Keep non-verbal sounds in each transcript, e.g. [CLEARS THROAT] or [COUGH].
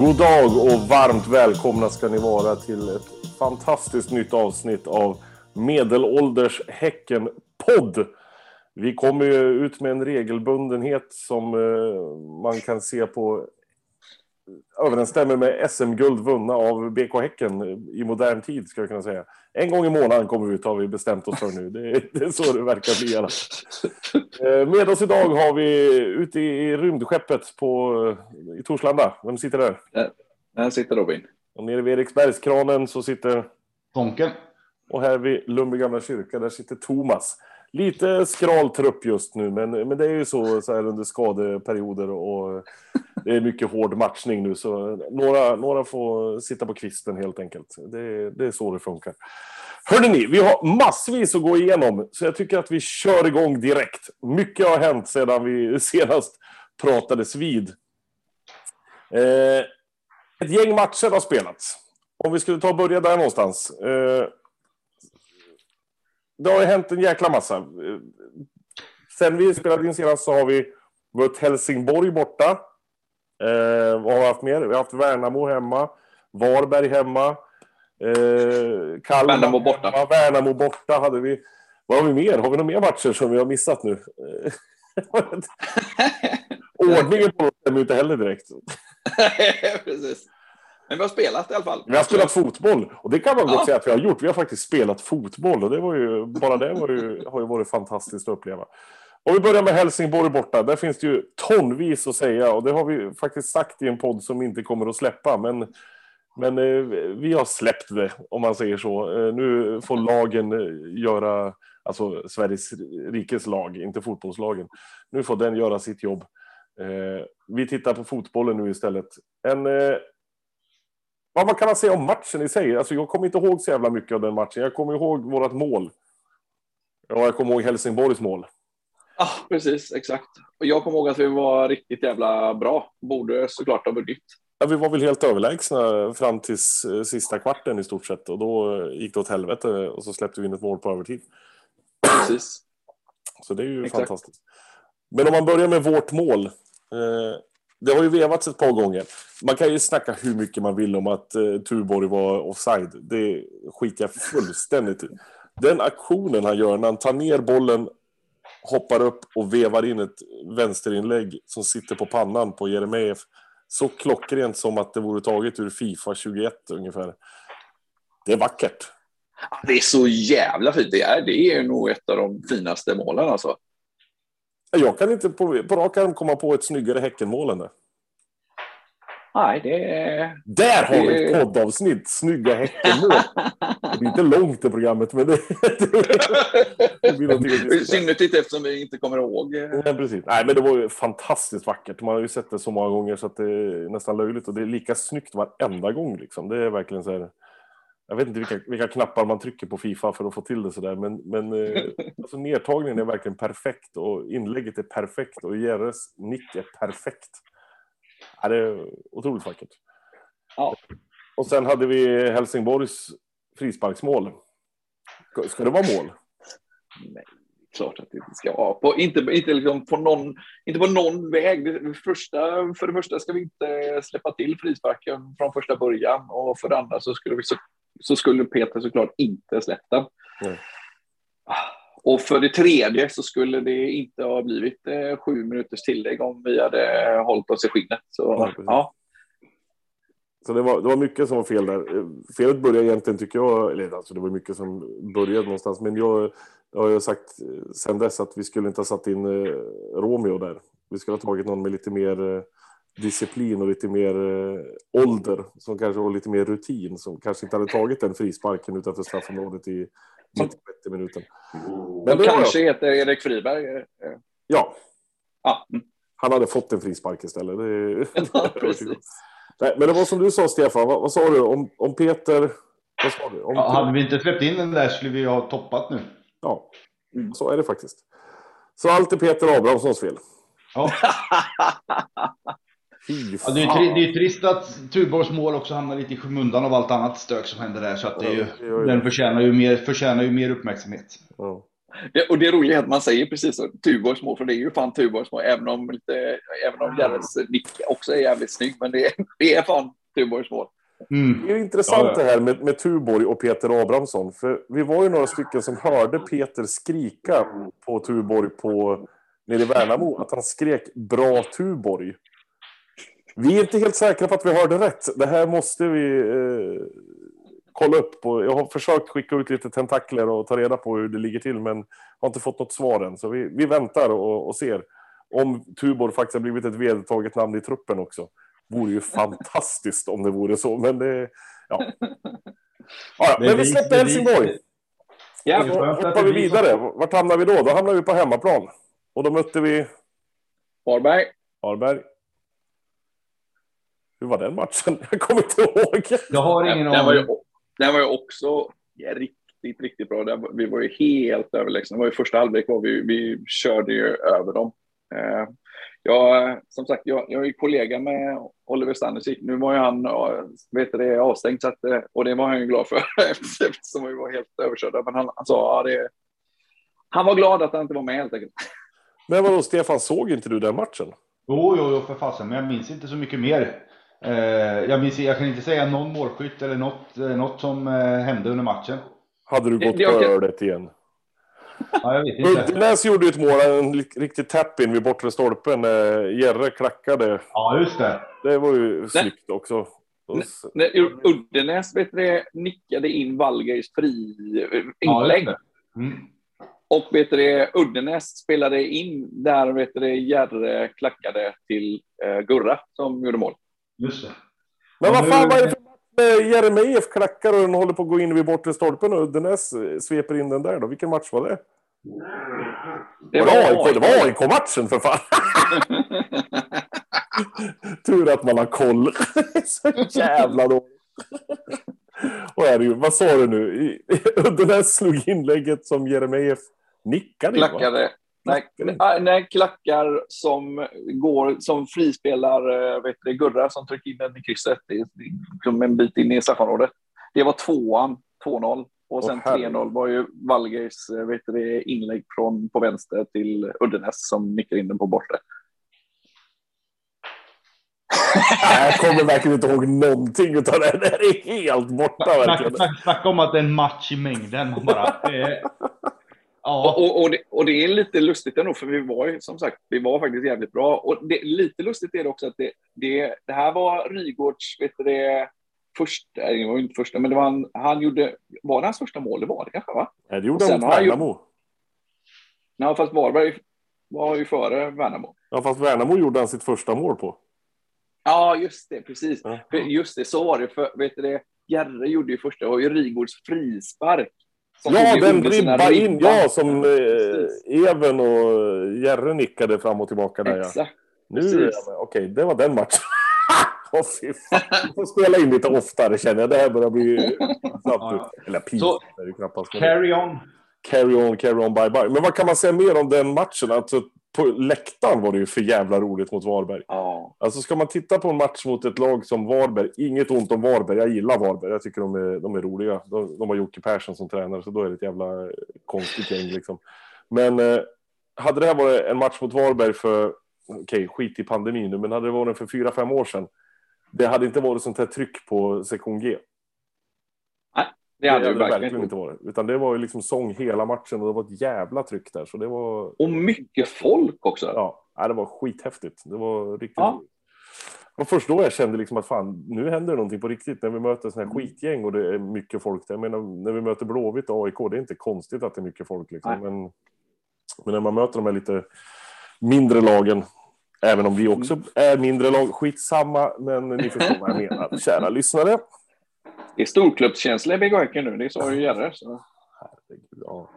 God dag och varmt välkomna ska ni vara till ett fantastiskt nytt avsnitt av Medelålders Häcken-podd. Vi kommer ju ut med en regelbundenhet som eh, man kan se på överensstämmer med SM-guld vunna av BK Häcken i modern tid, ska jag kunna säga. En gång i månaden kommer vi ut, har vi bestämt oss för nu. Det är, det är så det verkar bli. Eh, med oss idag har vi ute i rymdskeppet på, i Torslanda. Vem sitter där? Här sitter Robin. Och nere vid Eriksbergskranen så sitter... Tonken. Och här vid Lundby gamla kyrka, där sitter Thomas. Lite skral trupp just nu, men, men det är ju så, så här under skadeperioder och det är mycket hård matchning nu, så några, några får sitta på kvisten helt enkelt. Det, det är så det funkar. Hörde ni, vi har massvis att gå igenom, så jag tycker att vi kör igång direkt. Mycket har hänt sedan vi senast pratades vid. Eh, ett gäng matcher har spelats. Om vi skulle ta och börja där någonstans. Eh, det har ju hänt en jäkla massa. Sen vi spelade in senast så har vi mött Helsingborg borta. Eh, vad har vi haft mer? Vi har haft Värnamo hemma. Varberg hemma. Eh, Kalmar Värnamo borta. Hemma, Värnamo borta hade vi. Vad har vi mer? Har vi några mer matcher som vi har missat nu? [LAUGHS] Ordningen på dem stämmer ju inte heller direkt. [LAUGHS] Precis. Men vi har spelat i alla fall. Vi har spelat fotboll och det kan man Ja. gott säga att vi har gjort. Vi har faktiskt spelat fotboll och det var ju, bara det var ju, har ju varit fantastiskt att uppleva. Om vi börjar med Helsingborg borta, där finns det ju tonvis att säga och det har vi faktiskt sagt i en podd som inte kommer att släppa. Men, men eh, vi har släppt det, om man säger så. Eh, nu får lagen eh, göra, alltså Sveriges rikes lag, inte fotbollslagen. Nu får den göra sitt jobb. Vi tittar på fotbollen nu istället. En vad kan man säga om matchen i sig? Alltså, jag kommer inte ihåg så jävla mycket av den matchen. Jag kommer ihåg vårt mål. Ja, jag kommer ihåg Helsingborgs mål. Ja, precis. Exakt. Och jag kommer ihåg att vi var riktigt jävla bra. Borde såklart ha vunnit. Ja, vi var väl helt överlägsna fram till eh, sista kvarten i stort sett. Och då eh, gick det åt helvete och så släppte vi in ett mål på övertid. Precis. Så det är ju Exakt. fantastiskt. Men om man börjar med vårt mål. Eh, det har ju vevats ett par gånger. Man kan ju snacka hur mycket man vill om att eh, Tuborg var offside. Det skiter jag fullständigt i. Den aktionen han gör när han tar ner bollen, hoppar upp och vevar in ett vänsterinlägg som sitter på pannan på Jeremejeff. Så klockrent som att det vore taget ur Fifa 21 ungefär. Det är vackert. Det är så jävla fint. Det är, det är nog ett av de finaste målen alltså. Jag kan inte på, på rak arm komma på ett snyggare Häckenmål än det. Nej, det är... Där har vi ett poddavsnitt! Snygga Häckenmål. Det är inte långt det programmet, men det, det blir någonting I synnerhet inte eftersom vi inte kommer ihåg. eh, Nej, precis. Nej, men det var ju fantastiskt vackert. Man har ju sett det så många gånger så att det är nästan löjligt. Och det är lika snyggt varenda gång. Liksom. Det är verkligen så här... Jag vet inte vilka, vilka knappar man trycker på Fifa för att få till det sådär. Men, men eh, [LAUGHS] alltså, nedtagningen är verkligen perfekt. Och inlägget är perfekt. Och Jerres nick är perfekt. Ja, det är otroligt vackert. Ja. Och sen hade vi Helsingborgs frisparksmål. Ska- det vara mål? Nej, klart att det inte ska vara. På, inte, inte, liksom på någon, inte på någon väg. Det första, för det första ska vi inte släppa till frisparken från första början och för det andra så skulle, vi så, så skulle Peter såklart inte släppt den. Nej. Och för det tredje så skulle det inte ha blivit eh, sju minuters tillägg om vi hade hållit oss i skinnet. Så Ja, ja, Så det var, det var mycket som var fel där. Eh, Felet började egentligen, tycker jag, eller alltså det var mycket som började någonstans, men jag, jag har ju sagt eh, sen dess att vi skulle inte ha satt in eh, Romeo där. Vi skulle ha tagit någon med lite mer eh, disciplin och lite mer eh, ålder, som kanske var lite mer rutin, som kanske inte hade tagit den frisparken utanför straffområdet i 96 minuten. men det var kanske heter Erik Friberg. eh, eh, Ja, Ja, mm. han hade fått en frispark istället. Det, [LAUGHS] Ja. [LAUGHS] Nej, men det var som du sa, Stefan. Vad, vad sa du om, om Peter? Vad sa du? Om Ja, hade vi inte släppt in den där skulle vi ha toppat nu. Ja, Mm. så är det faktiskt. Så allt är Peter Abrahamssons fel. Ja. [LAUGHS] Ja, det, är ju fan. tri- det är ju trist att Tuborgs mål också hamnar lite i skymundan av allt annat stök som händer där. Så att det är ju, Ja, ju den förtjänar ju, mer, förtjänar ju mer uppmärksamhet. Ja. Det, och det roliga är att man säger precis så, Tuborgs mål, för det är ju fan Tuborgs mål, även om, lite, även om Jarres nick också är jävligt snygg, men det, det är fan Tuborgs mål. Mm. Det är ju intressant Ja, ja. det här med, med Tuborg och Peter Abrahamsson. För vi var ju några stycken som hörde Peter skrika på Tuborg på, nere i Värnamo. Att han skrek bra Tuborg. Vi är inte helt säkra på att vi hörde rätt. Det här måste vi eh, kolla upp. På. Jag har försökt skicka ut lite tentakler och ta reda på hur det ligger till. Men har inte fått något svar än. Så vi, vi väntar och, och ser. Om Tuborg faktiskt har blivit ett vedertaget namn i truppen också vore ju fantastiskt om det vore så, men det... Ja. Ja, Det men vi släpper Helsingborg. Ja, Då hoppar vi vidare. Vart hamnar vi då? Då hamnar vi på hemmaplan. Och då mötte vi Varberg. Varberg. Hur var den matchen? [LAUGHS] Jag kommer inte ihåg. Jag har ingen Den, den, var ju, aning. den var ju också ja, riktigt, riktigt bra. Den, vi var ju helt överlägsna. Det var ju första halvlek var vi, vi körde ju över dem. Eh, jag, som sagt, jag, jag är ju kollega med Oliver Stanisik. Nu var ju han vet det, avstängd, så att, eh, och det var han ju glad för [LAUGHS] eftersom vi var helt överkörda. Men han, han sa ja, det, han var glad att han inte var med helt enkelt. Men vadå, Stefan, såg inte du den matchen? Jo, jo, jo, för fasen, men jag minns inte så mycket mer. Eh, jag, minns, jag kan inte säga någon målskytt eller något, eh, något som eh, hände under matchen. Hade du gått det- på ölet igen? Ja. Uddenäs gjorde ju ett mål, en riktig tap-in vid bortre stolpen. Jerre klackade. Ja, just det. Det var ju snyggt också. När Uddenäs vet du, nickade in Wallgeirs fri Ja, inlägg. det. Mm. Och vet du, det, Uddenäs spelade in där vet du, det, Järre klackade till Gurra som gjorde mål. Just det. Men vad fan, vad är det för match med Jeremejeff klackar och den håller på att gå in vid bortre stolpen och Uddenäs sveper in den där då? Vilken match var det? Det var det AIK? Det var AIK-matchen för fan! [LAUGHS] Tur att man har koll. Så jävla dåligt. Och är det ju, vad sa du nu? Uddenäs [LAUGHS] slog inlägget som Jeremejeff nickade in, va? klackade. Nej, nej, nej, klackar som går som frispelar eh, vet du, Gurra som trycker in den i krysset. Liksom en bit in i straffområdet. Det var tvåan, 2-0. Och sen herregud. 3-0 var ju Wallgeirs eh, vet du, inlägg från på vänster till Uddenäs som nickar in den på bortre. Jag kommer verkligen inte ihåg någonting utav det. Det är helt borta Snacka, om att det är en match i mängden. Man bara, eh, ja, Och, och, och, det, och det är lite lustigt ändå, för vi var ju som sagt, vi var faktiskt jävligt bra. Och det, lite lustigt är det också att det, det, det här var Rygårds, vet du det, första, det var inte första, men det var han, han gjorde, var det hans första mål? Det var det kanske, va? Nej, det gjorde han mot har han ju- Värnamo. Nej, fast Varberg var ju före Värnamo. Ja, fast Värnamo gjorde han sitt första mål på. Ja, just det, precis. Ja. Just det, så var det. För, vet du det, Järre gjorde ju första, det var ju Rygårds frispark. Som Ja, den ribba in. ribban. Ja, som eh. Even och Jerre nickade fram och tillbaka där. Ja. Exakt. Nu, okej, det var den matchen. [LAUGHS] Åh, fy fan. Jag får spela in lite oftare känner jag. Det här börjar bli. [LAUGHS] Eller pinsamt är det knappast. carry on. Carry on, carry on, bye bye. Men vad kan man säga mer om den matchen? Alltså, på läktaren var det ju för jävla roligt mot Varberg. Ja. Alltså ska man titta på en match mot ett lag som Varberg, inget ont om Varberg, jag gillar Varberg, jag tycker de är, de är roliga. De, de har Jocke Persson som tränare, så då är det ett jävla konstigt gäng liksom. Men eh, hade det här varit en match mot Varberg för, okej, skit i pandemin nu, men hade det varit för fyra, fem år sedan, det hade inte varit sånt här tryck på sektion G. Det hade det ju verkligen inte varit. Utan det var ju liksom sång hela matchen och det var ett jävla tryck där. Så det var, Och mycket folk också. ja, nej, det var skithäftigt. Det var riktigt Ja. var först då jag kände liksom att fan, nu händer det någonting på riktigt. När vi möter sådana här Mm. skitgäng och det är mycket folk. där. Jag menar, när vi möter Blåvitt och AIK, det är inte konstigt att det är mycket folk. Liksom. Men, men när man möter de här lite mindre lagen, även om vi också Mm. är mindre lag, skitsamma, men ni förstår vad jag menar, [LAUGHS] kära lyssnare. Det är storklubbskänsla i BK Häcken nu, det sa ju Jerre. Så. Herregud, Ja.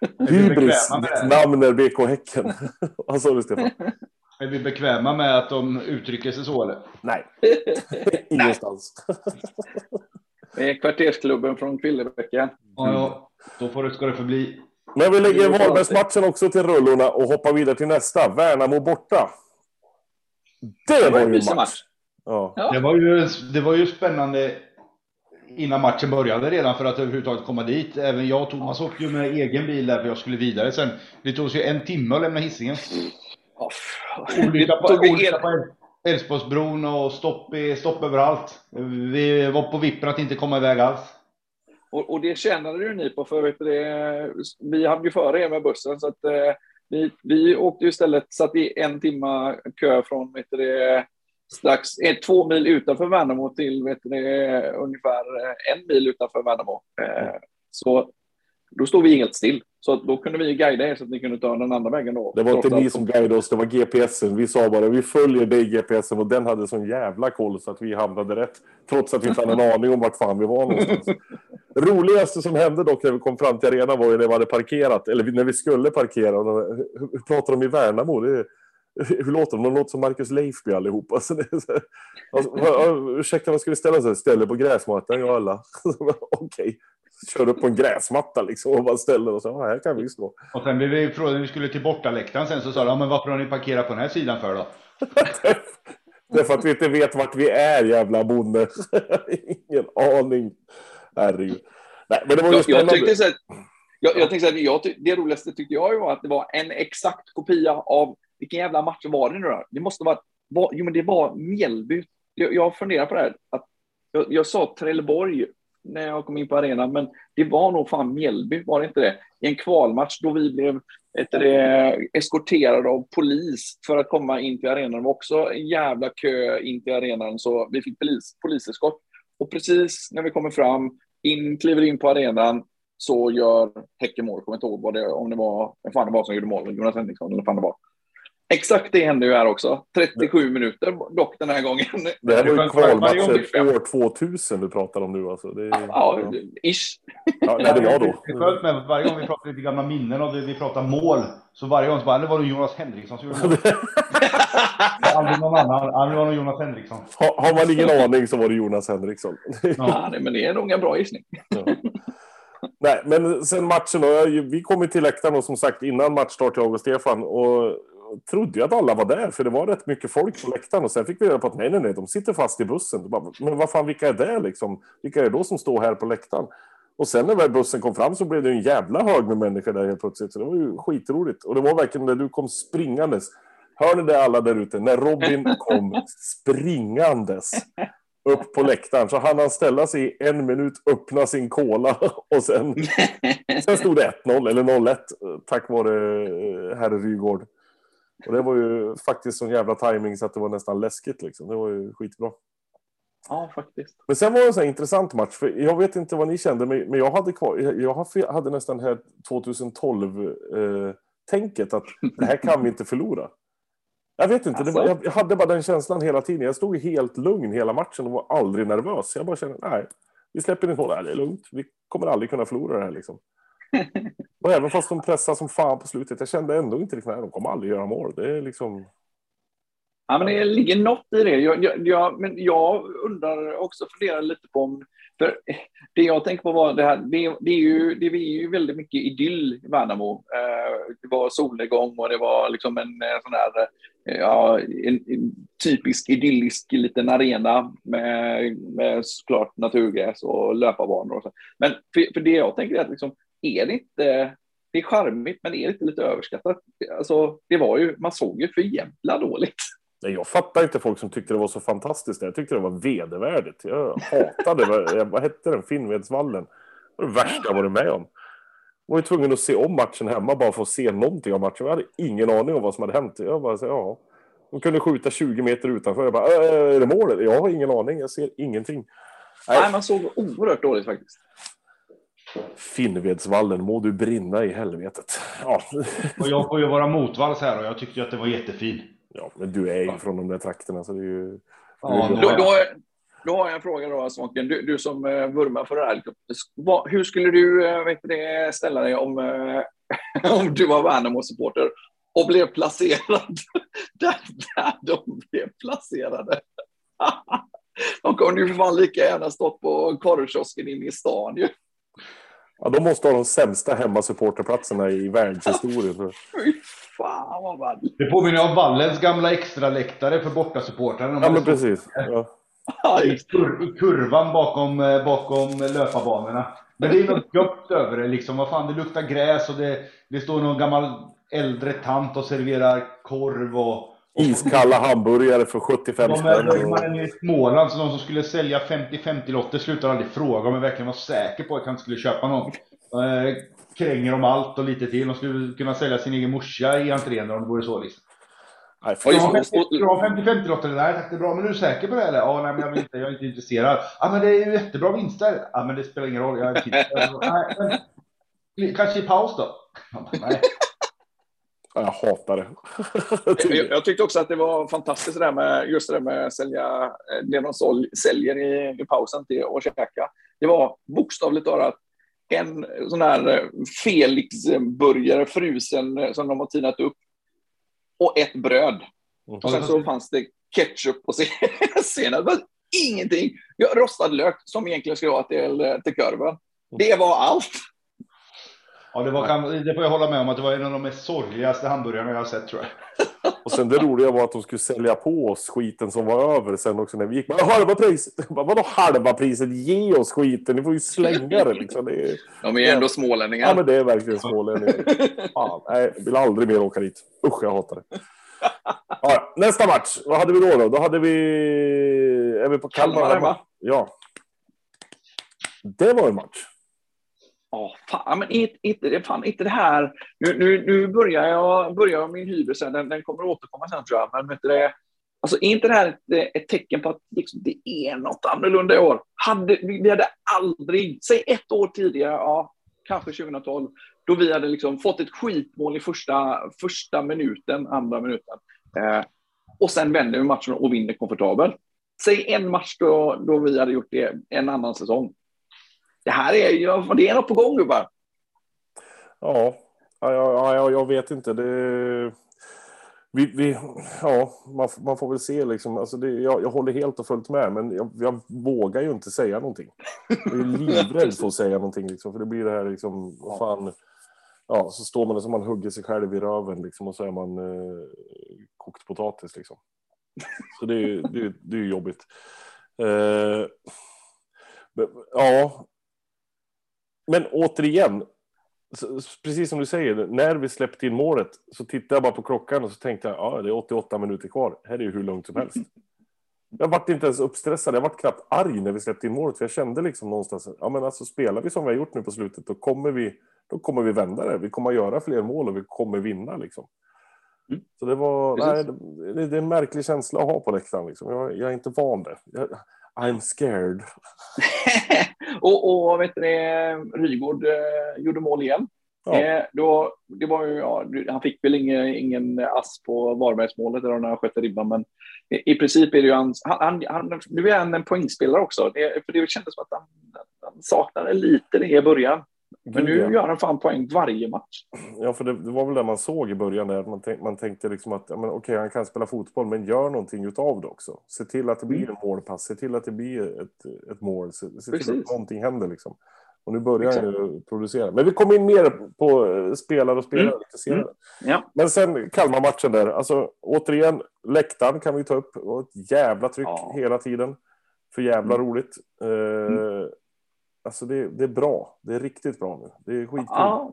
[LAUGHS] Är vi Hybris, ditt det? namn är BK Häcken. [LAUGHS] Vad sa du Stefan? [LAUGHS] Är vi bekväma med att de uttrycker sig så eller? Nej, ingenstans. Det är kvartersklubben från Kvillebäcken. Ja, ja. Då får det, ska det förbli. Men vi lägger Det Varbergsmatchen också till rullorna och hoppar vidare till nästa. Värnamo borta. Det var ju en match. match. Ja. Det var ju, det var ju spännande innan matchen började redan för att överhuvudtaget komma dit. Även jag och Thomas åkte ju med egen bil där för jag skulle vidare sen. Det tog sig en timme att lämna Hisingen. Olycka på, olycka på Älvsborgsbron och stopp, i, stopp överallt. Vi var på vippen att inte komma iväg alls. Och, och det tjänade ju ni på, för det, vi hade ju före er med bussen, så att eh, vi, vi åkte ju istället, satt i en timma kö från vet du, det, strax eh, två mil utanför Värnamo till vet du, det, ungefär eh, en mil utanför Värnamo. Eh, så då stod vi helt still. Så då kunde vi guida er så att ni kunde ta den andra vägen. Då, Det var inte ni som guidade oss, det var GPSen. Vi sa bara vi följer dig GPSen och den hade sån jävla koll så att vi hamnade rätt. Trots att vi inte hade en aning om vart fan vi var någonstans. Det roligaste som hände dock när vi kom fram till arenan var ju när vi hade parkerat, eller när vi skulle parkera. Hur pratar de i Värnamo? Det är, hur låter de? De låter som Marcus Leifby allihopa. Alltså, det är så, alltså, vad- ja, ursäkta, vad ska vi ställa oss? Ställer på gräsmattan, ja alla. [LAUGHS] Okej. Kör upp på en gräsmatta liksom och bara ställer oss. Ja, här kan vi stå. Och sen blev vi frågade när vi skulle till bortaläktaren sen så sa de, ja, men varför har ni parkerat på den här sidan för då? [LAUGHS] Det är för att vi inte vet vart vi är, jävla bonde. [LAUGHS] Ingen aning. Herregud. Nej, men det var ju Jag, jag spännande. tyckte så att, jag, jag tänkte så att jag, ty- det roligaste tyckte jag ju var att det var en exakt kopia av, vilken jävla match var det nu då? Det måste vara, var, jo men det var Mjällby. Jag, jag funderar på det här, att jag, jag sa Trelleborg när jag kom in på arenan, men det var nog fan Mjällby, var det inte det? I en kvalmatch då vi blev det, eskorterade av polis för att komma in till arenan. Det var också en jävla kö in till arenan, så vi fick polis, poliseskort. Och precis när vi kommer fram, in, kliver in på arenan, så gör Häcken mål. Jag kommer inte ihåg vad det, om det var, vem fan det var som gjorde mål, Jonas Henriksson eller vad fan det var. Exakt det hände ju här också. 37 minuter dock den här gången. Det här var ju Det kvalmatchen år 2000 du pratar om nu alltså. Det är, Ja, ja. ish. Ja, nej, det var då. Det är skönt med att varje gång vi pratar lite gamla minnen och vi pratar mål, så varje gång så bara, det var nog Jonas Henriksson som gjorde mål. [LAUGHS] Aldrig någon annan, aldrig var nog Jonas Henriksson. Har, har man ingen aning så var det Jonas Henriksson. Ja, nej, men det är nog en bra gissning. Ja. Nej, men sen matchen då. Vi kom ju till läktaren och som sagt innan matchstart jag och Stefan och trodde ju att alla var där för det var rätt mycket folk på läktaren och sen fick vi reda på att nej, nej, nej, de sitter fast i bussen. Bara, men vad fan, vilka är det liksom? Vilka är det då som står här på läktaren? Och sen när bussen kom fram så blev det en jävla hög med människor där helt plötsligt. Så det var ju skitroligt. Och det var verkligen när du kom springandes. Hör ni det alla där ute? När Robin kom springandes upp på läktaren så hann han ställa sig i en minut, öppna sin cola [LAUGHS] och sen, sen stod det 1-0 eller 0-1 tack vare eh, herr Rygård. Och det var ju faktiskt sån jävla timing så att det var nästan läskigt liksom. Det var ju skitbra. Ja, faktiskt. Men sen var det en här intressant match, för jag vet inte vad ni kände, men jag hade, kvar, jag hade nästan här 2012-tänket att det här kan vi inte förlora. Jag vet inte, det var, jag hade bara den känslan hela tiden. Jag stod helt lugn hela matchen och var aldrig nervös. Jag bara kände, nej, vi släpper inte. Nej, det är lugnt. Vi kommer aldrig kunna förlora det här liksom. Och även fast de pressade som fan på slutet, jag kände ändå inte riktigt, de kommer aldrig göra mål. Det är liksom... Ja, men det ligger något i det. Jag, jag, jag, men jag undrar också, funderar lite på om... För det jag tänker på var det här, det, det är ju, det är ju väldigt mycket idyll i Värnamo. Eh, det var solnedgång och det var liksom en eh, sån här, eh, ja, en, en typisk idyllisk liten arena med, med såklart naturgräs och löparbanor och så. Men för, för det jag tänker är att liksom, är det inte, det är charmigt, men är det inte lite överskattat? Alltså, det var ju, man såg ju för jävla dåligt. Nej, jag fattar inte folk som tyckte det var så fantastiskt. Jag tyckte det var vedervärdigt. Jag hatade, vad- vad hette den, Finnvedsvallen. Det var det värsta jag varit med om. Jag var ju tvungen att se om matchen hemma bara för att se någonting av matchen. Jag hade ingen aning om vad som hade hänt. Jag bara, så, ja. De kunde skjuta 20 meter utanför. Jag bara, "Äh, är det målet? Jag har ingen aning. Jag ser ingenting. Nej. Nej, man såg oerhört dåligt faktiskt. Finnvedsvallen, må du brinna i helvetet. Ja. Och jag får ju vara motvalls här och jag tyckte ju att det var jättefin. ja, men du är ju från de där trakterna så det är ju... Ja, Då- Då, då, har jag en fråga då, Svanken. Du, du som eh, vurmar för det här. Vad- Hur skulle du eh, vet det, ställa dig om, eh, [LAUGHS] om du var Värnamo-supporter och blev placerad [LAUGHS] där, där de blev placerade? [LAUGHS] De kunde ju för fan lika gärna stått på korvkiosken inne i stan ju. Ja, de måste ha de sämsta hemmasupporterplatserna i världshistorien. [LAUGHS] Fy fan vad man... Det påminner om Vallens gamla extraläktare för bortasupportrarna. Ja, men precis. Ja. I, kur, I kurvan bakom, eh, bakom löparbanorna. Men det är något gott över det liksom. Vad fan, det luktar gräs och det, det står någon gammal äldre tant och serverar korv och... Iskalla hamburgare för 75 spänn. Man är i Småland, så de som skulle sälja 50-50 lotter slutar aldrig fråga om jag verkligen var säker på att han skulle köpa någon. Eh, kränger om allt och lite till. De skulle kunna sälja sin egen morsa i entrén om det vore så liksom. Nej, för... Ska ha 50-50 lotter? Nej tack, det är bra. Men är du säker på det eller? Ja, nej, men jag, vill inte, jag är inte intresserad. Ja, men det är ju jättebra vinster. Ja, men det spelar ingen roll. Jag är [LAUGHS] nej, men, kanske i paus då? Nej. Jag hatar det. [LAUGHS] jag, jag, tyckte också att det var fantastiskt det där med just det där med att sälja eh, det de säljer i, i pausen till att käka. Det var bokstavligt talat en sån här eh, Felix-burgare frusen eh, som de har tinat upp och ett bröd. Mm. Och sen så fanns det ketchup och senap. [LAUGHS] Ingenting. Rostad lök som egentligen skulle vara till, till korven. Det var allt. Ja, det, var, det får jag hålla med om att det var en av de mest sorgligaste hamburgarna jag har sett tror jag. [LAUGHS] Och sen det roliga var att de skulle sälja på oss skiten som var över sen också när vi gick. Halva priset! Vadå halva priset? Ge oss skiten! Ni får ju slänga det liksom. Det är, de är ändå smålänningar. Ja, men det är verkligen smålänningar. [LAUGHS] Fan, nej, jag vill aldrig mer åka dit. Usch, jag hatar det. Ja, nästa match, vad hade vi då? Då, då hade vi... Är vi på Kalmar? Kalmar ja. Det var en match. Ja, fan, men inte, inte, fan, inte det här. Nu, nu, nu börjar jag börjar min hybris, den, den kommer återkomma sen tror jag. Men vet det, alltså, är inte det här ett, ett tecken på att liksom, det är något annorlunda i år? Hade, vi hade aldrig, säg ett år tidigare, ja, kanske 2012, då vi hade liksom fått ett skitmål i första, första minuten, andra minuten. Eh, och sen vänder vi matchen och vinner komfortabelt. Säg en match då, då vi hade gjort det en annan säsong det här är, ju, det är något på gång gubbar. Ja, ja, ja, jag vet inte. Det, vi, vi, ja, man, man får väl se liksom. Alltså det, jag, jag håller helt och fullt med, men jag, jag vågar ju inte säga någonting. Jag är [LAUGHS] livrädd för att säga någonting, liksom, för det blir det här liksom, fan. Ja, så står man där som man hugger sig själv i röven liksom, och så är man eh, kokt potatis liksom. Så det är det, det är jobbigt. Eh, ja, men återigen, precis som du säger, när vi släppte in målet så tittade jag bara på klockan och så tänkte jag, ja det är 88 minuter kvar, här är ju hur lugnt som helst. [LAUGHS] Jag vart inte ens uppstressad, jag vart knappt arg när vi släppte in målet, för jag kände liksom någonstans, ja men alltså spelar vi som vi har gjort nu på slutet, då kommer vi, då kommer vi vända det, vi kommer att göra fler mål och vi kommer vinna liksom. Mm. Så det var, nej, det, det, är en märklig känsla att ha på läktaren liksom. jag, jag är inte van det. Jag, I'm scared. [LAUGHS] och, och vet du, Rygård eh, gjorde mål igen. Ja. Eh, då, det var ju, ja, han fick väl ingen, ingen ass på Varbergsmålet eller när han skötte ribban, men i, i, princip är det ju hans, han, han, han, nu är han en poängspelare också, det, för det kändes som att han, han saknade lite det i början. Men nu gör han fan poäng varje match. Ja, för det, det, var väl det man såg i början. Där. Man, tänk, man tänkte liksom att ja, men, okej, han kan spela fotboll, men gör någonting utav det också. Se till att det blir mm. en målpass, se till att det blir ett, ett mål, se, se till att någonting händer. Liksom. Och nu börjar han ju producera. Men vi kommer in mer på eh, spelare och spelare mm. lite senare. Mm. Ja. Men sen Kalmar-matchen där. Alltså, återigen, läktaren kan vi ta upp. Och ett jävla tryck ja. hela tiden. För jävla mm. roligt. Uh, mm. Alltså det, det, är bra. Det är riktigt bra nu. Det är skitkul. Ja,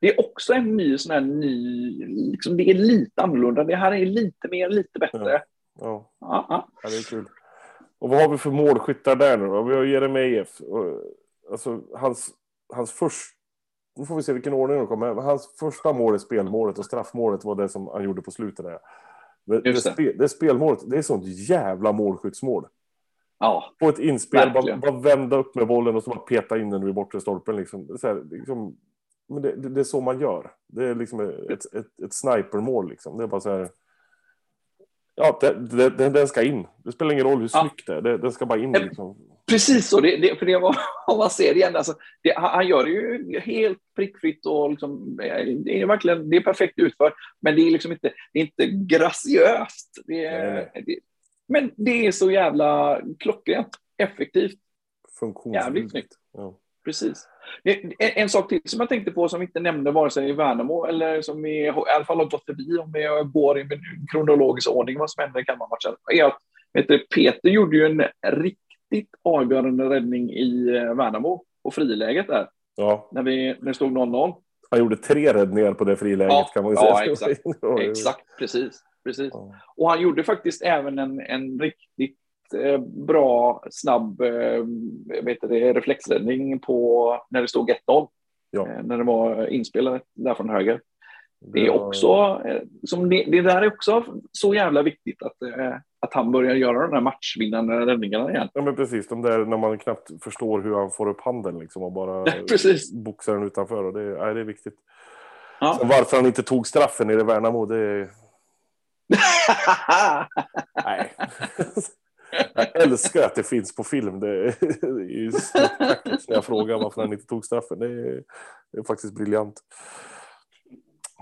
det är också en ny sån här ny, liksom det är lite annorlunda. Det här är lite mer, lite bättre. Ja, ja. ja, det är kul. Och vad har vi för målskyttar där nu då? Vi har Jeremejeff. Alltså hans, hans första nu får vi se vilken ordning de kommer. Hans första mål är spelmålet och straffmålet var det som han gjorde på slutet. Där. Det, det. det, det spelmålet, det är sånt jävla målskyttsmål. Ja, Få ett inspel, bara, bara, vända upp med bollen och så bara peta in den vid bortre stolpen. Liksom. Så här, liksom, men det, det, det, är så man gör. Det är liksom ett, ett, ett snipermål. Liksom. Det är bara så här. Ja, det, det, den ska in. Det spelar ingen roll hur snyggt det är. Den ska bara in. Liksom. Precis så. Det, det, för det var, om [LAUGHS] man ser igen, alltså, det, han gör det ju helt prickfritt och liksom, det är verkligen det är perfekt utfört. Men det är liksom inte, det är inte graciöst. Det det, men det är så jävla klockrent, effektivt. Jävligt snyggt. Ja. Precis. En, en, sak till som jag tänkte på som vi inte nämnde vare sig i Värnamo eller som vi i alla fall har gått förbi om vi går i kronologisk ordning vad som händer i Kalmarmatchen är att du, Peter gjorde ju en riktigt avgörande räddning i eh, Värnamo på friläget där. Ja. När, vi, när det stod 0-0. Han gjorde tre räddningar på det friläget Ja, kan man ju säga. ja, exakt. [LAUGHS] Exakt, precis. Precis. Ja. Och han gjorde faktiskt även en, en riktigt eh, bra, snabb eh, vet det, reflexräddning på när det stod 1-0. Ja. Eh, när det var inspelat där från höger. Det är också, eh, som det, det där är också så jävla viktigt att, eh, att han börjar göra de här matchvinnande räddningarna igen. Ja men precis, de där när man knappt förstår hur han får upp handen liksom och bara [LAUGHS] Precis. boxar den utanför. Och det, nej, det är viktigt. Ja. Varför han inte tog straffen i det Värnamo, det. Nej. [LAUGHS] Jag älskar att det finns på film. Det är ju när jag frågar varför han inte tog straffen. Det är, det är faktiskt briljant.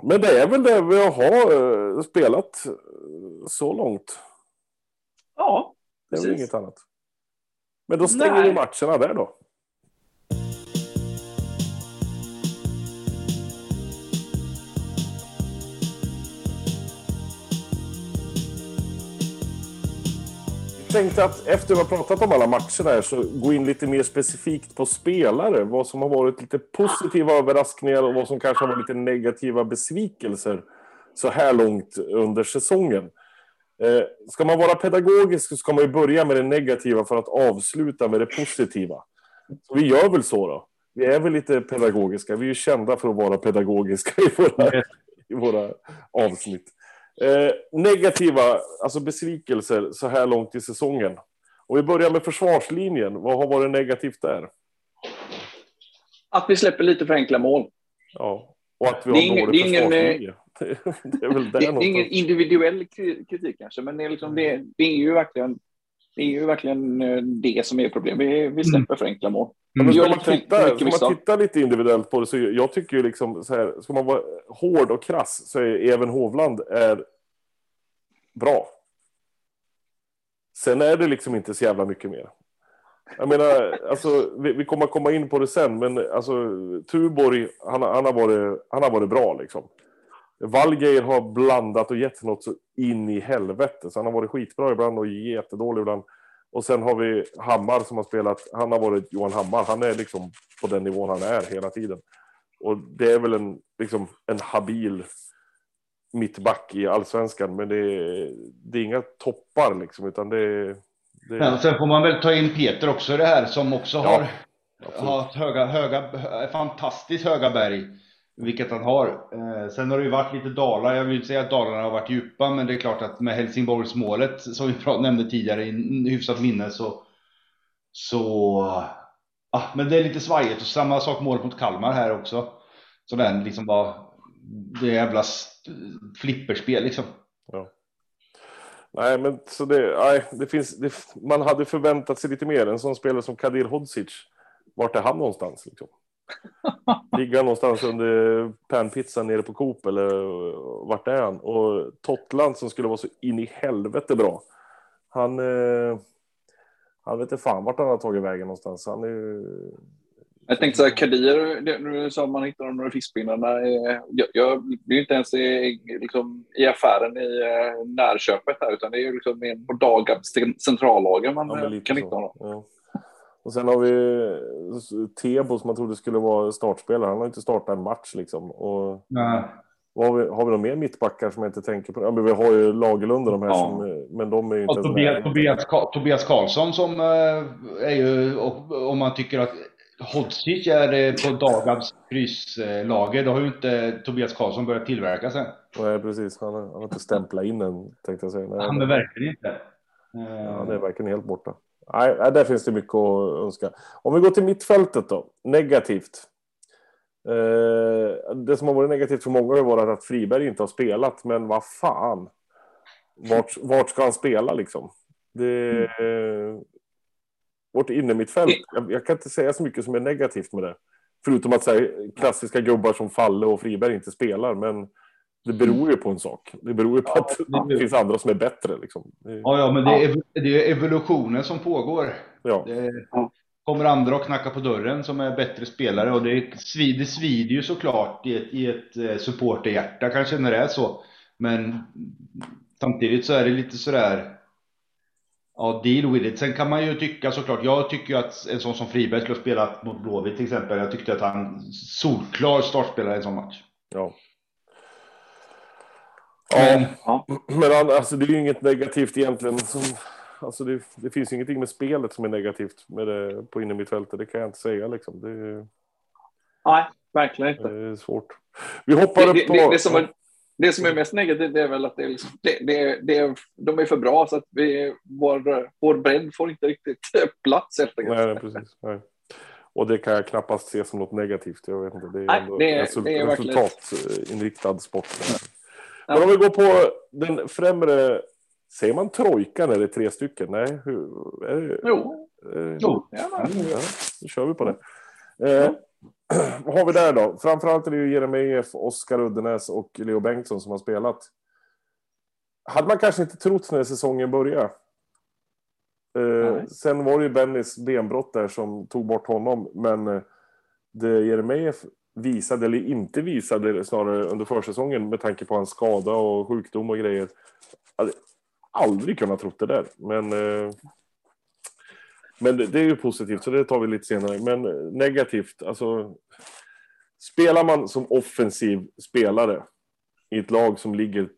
Men det är väl det vi har eh, spelat eh, så långt. ja, Det är väl Precis. inget annat. Men då stänger Nej. vi matcherna där då. Tänkte att efter att vi har pratat om alla matcherna här så gå in lite mer specifikt på spelare. Vad som har varit lite positiva överraskningar och vad som kanske har varit lite negativa besvikelser så här långt under säsongen. Eh, ska man vara pedagogisk så ska man ju börja med det negativa för att avsluta med det positiva. Så vi gör väl så då. Vi är väl lite pedagogiska. Vi är ju kända för att vara pedagogiska i våra, i våra avsnitt. Eh, negativa, alltså besvikelser så här långt i säsongen. Och vi börjar med försvarslinjen. Vad har varit negativt där? att vi släpper lite för enkla mål. Ja. Och att vi har ingen- dålig ingen, försvarslinje. [LAUGHS] Det är väl där Det, är ingen individuell kri- kritik kanske, men det är, liksom det, det är ju verkligen det är ju verkligen eh, det som är problemet. Vi, vi släpper för enkla mål. Ska gör man, lite för titta, mycket ska man misstag. titta lite individuellt på det så jag tycker ju liksom så här, ska man vara hård och krass så är även Hovland är bra. Sen är det liksom inte så jävla mycket mer. Jag menar, alltså, vi, vi kommer komma in på det sen, men alltså, Tuborg, han, han, har varit, han har varit bra liksom. Wallgeir har blandat och gett något så in i helvete. Så han har varit skitbra ibland och jättedålig ibland. Och sen har vi Hammar som har spelat, han har varit Johan Hammar, han är liksom på den nivån han är hela tiden. Och det är väl en, liksom, en habil mittback i allsvenskan, men det är, det är inga toppar liksom, utan det är... Det Men sen får man väl ta in Peter också det här som också Ja, har, absolut. har höga, höga, fantastiskt höga berg. Vilket han har. Eh, sen har det ju varit lite dalar. Jag vill inte säga att dalarna har varit djupa, men det är klart att med Helsingborgsmålet som vi nämnde tidigare i hyfsat minne så... Så... Ah, men det är lite svajigt och samma sak målet mot Kalmar här också. Så den liksom var... Det jävla flipperspel liksom. Ja. Nej, men så det, nej, det finns, det, man hade förväntat sig lite mer. En sån spelare som Kadir Hodzic, vart är han någonstans? Liksom? [LAUGHS] Ligger han någonstans under panpizzan nere på Coop eller vart är han? Och Totland som skulle vara så in i helvete bra. Han, eh, han vet inte fan vart han har tagit vägen någonstans. Han är. Jag tänkte så här, Kadir, det- nu sa man hittar de några fiskpinnarna. eh, Jag, jag blir ju inte ens i, liksom, i affären i eh, närköpet här, utan det är ju liksom på Dagabs centrallager man Ja, eh, kan så. hitta honom. Ja. Och sen har vi eh, Tebo som man trodde skulle vara startspelare. Han har inte startat en match liksom. Och Nej. har, vi, har vi några mer mittbackar som jag inte tänker på? Ja, men vi har ju Lagerlund och de här Ja. som, eh, men de är ju inte Och Tobias. Tobias, Tobias Karlsson som eh, är ju, om man tycker att Hodzic är på Dagabs fryslager, då har ju inte Tobias Karlsson börjat tillverka sen. Nej, precis. Han har, han har inte stämplat in än, tänkte jag säga. Nej, Han är verkligen inte. Ja, han är verkligen helt borta. Nej, där finns det mycket att önska. Om vi går till mittfältet då. Negativt. Eh, det som har varit negativt för många har varit att Friberg inte har spelat, men vad fan. Vart, vart ska han spela liksom? Det, eh, vårt innermittfält, jag, jag kan inte säga så mycket som är negativt med det. Förutom att säga klassiska gubbar som Falle och Friberg inte spelar, men det beror ju på en sak. Det beror ju på Ja, att det- [LAUGHS] det finns andra som är bättre. Liksom. Ja, ja, men det är, det är evolutionen som pågår. ja. Det kommer andra och knackar på dörren som är bättre spelare och det svider, det svider ju såklart i ett, i ett eh, supporterhjärta kanske när det är så. Men samtidigt så är det lite sådär Ja, deal with it. Sen kan man ju tycka såklart, jag tycker ju att en sån som Friberg skulle ha spelat mot Blåvitt till exempel. Jag tyckte att han solklar startspelare i en sån match. Ja. Men, Ja. Men alltså, det är ju inget negativt egentligen. Som, alltså, det, det finns ju ingenting med spelet som är negativt med det, på innermittfältet. Det kan jag inte säga. Liksom. Det, Nej, verkligen inte. det är svårt. Vi hoppar Det, upp på... det, det, som är, det som är mest negativt är väl att det är liksom, det, det, det, de är för bra så att vi, vår, vår bredd får inte riktigt plats helt enkelt. Nej, precis. Nej. Och det kan jag knappast se som något negativt. Jag vet inte. Det är Nej, ändå det resultatinriktad sport. Men om vi går på den främre... Säger man trojka när det är tre stycken? Nej, hur, är det, Jo, eh, Jo. ja, då kör vi på det. Eh, [CLEARS THROAT] vad har vi där då? Framförallt är det ju Jeremejeff, Oskar Uddenäs och Leo Bengtsson som har spelat. Hade man kanske inte trott när säsongen började. Eh, sen var det ju Bennys benbrott där som tog bort honom. Men eh, det Jeremejeff visade, eller inte visade snarare under försäsongen med tanke på hans skada och sjukdom och grejer. Hade aldrig kunnat trott det där. Men eh, men det, det är ju positivt, så det tar vi lite senare. Men eh, negativt, alltså. Spelar man som offensiv spelare i ett lag som ligger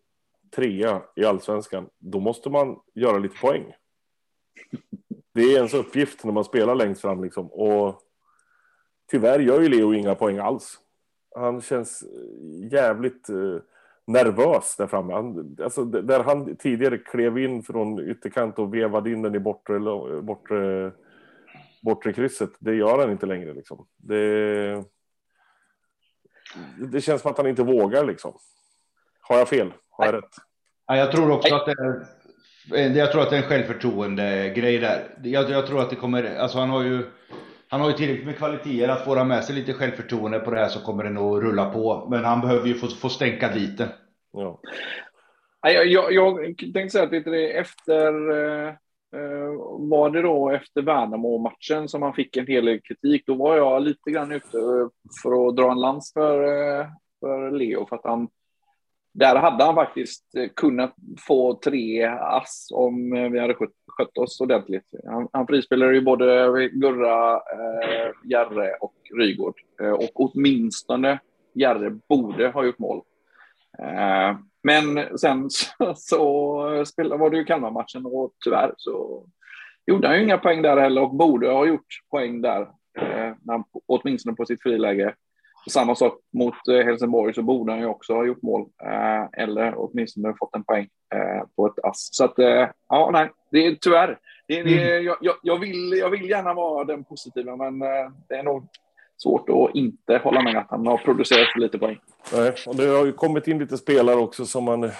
trea i allsvenskan, då måste man göra lite poäng. Det är ens uppgift när man spelar längst fram liksom. Och tyvärr gör ju Leo inga poäng alls. Han känns eh, jävligt eh, nervös där framme. Han, alltså, där han tidigare klev in från ytterkant och vevade in den i bortre, bortre, bortre krysset, det gör han inte längre. Liksom. Det, det känns som att han inte vågar. Liksom. Har jag fel? Har jag rätt? Ja, jag tror också att det är, eh, jag tror att det är en självförtroende-grej där. Jag, jag tror att det kommer, alltså han har ju, han har ju tillräckligt med kvaliteter att få han med sig lite självförtroende på det här så kommer det nog rulla på. Men han behöver ju få, få stänka dit det. Ja. Nej, jag, jag, jag tänkte säga att lite det efter, eh, eh, var det då efter Värnamo-matchen som han fick en hel del kritik, då var jag lite grann ute för att dra en lans för, eh, för Leo, för att han, där hade han faktiskt eh, kunnat få tre ass om eh, vi hade skött, skött oss ordentligt. Han, han frispelade ju både Gurra, eh, Järre och Rygård, eh, och åtminstone Järre borde ha gjort mål. Eh, men sen [LAUGHS] så, så spelade, var det ju Kalmar-matchen och tyvärr så gjorde han ju inga poäng där heller och borde ha gjort poäng där, eh, när åtminstone på sitt friläge. Samma sak mot eh, Helsingborg så borde han ju också ha gjort mål eh, eller åtminstone fått en poäng eh, på ett ass. Så att eh, ja, nej, det är tyvärr. Det, det, jag, jag, jag, vill, jag vill gärna vara den positiva, men eh, det är nog svårt att inte hålla med att han har producerat för lite poäng. Nej, och det har ju kommit in lite spelare också som man eh,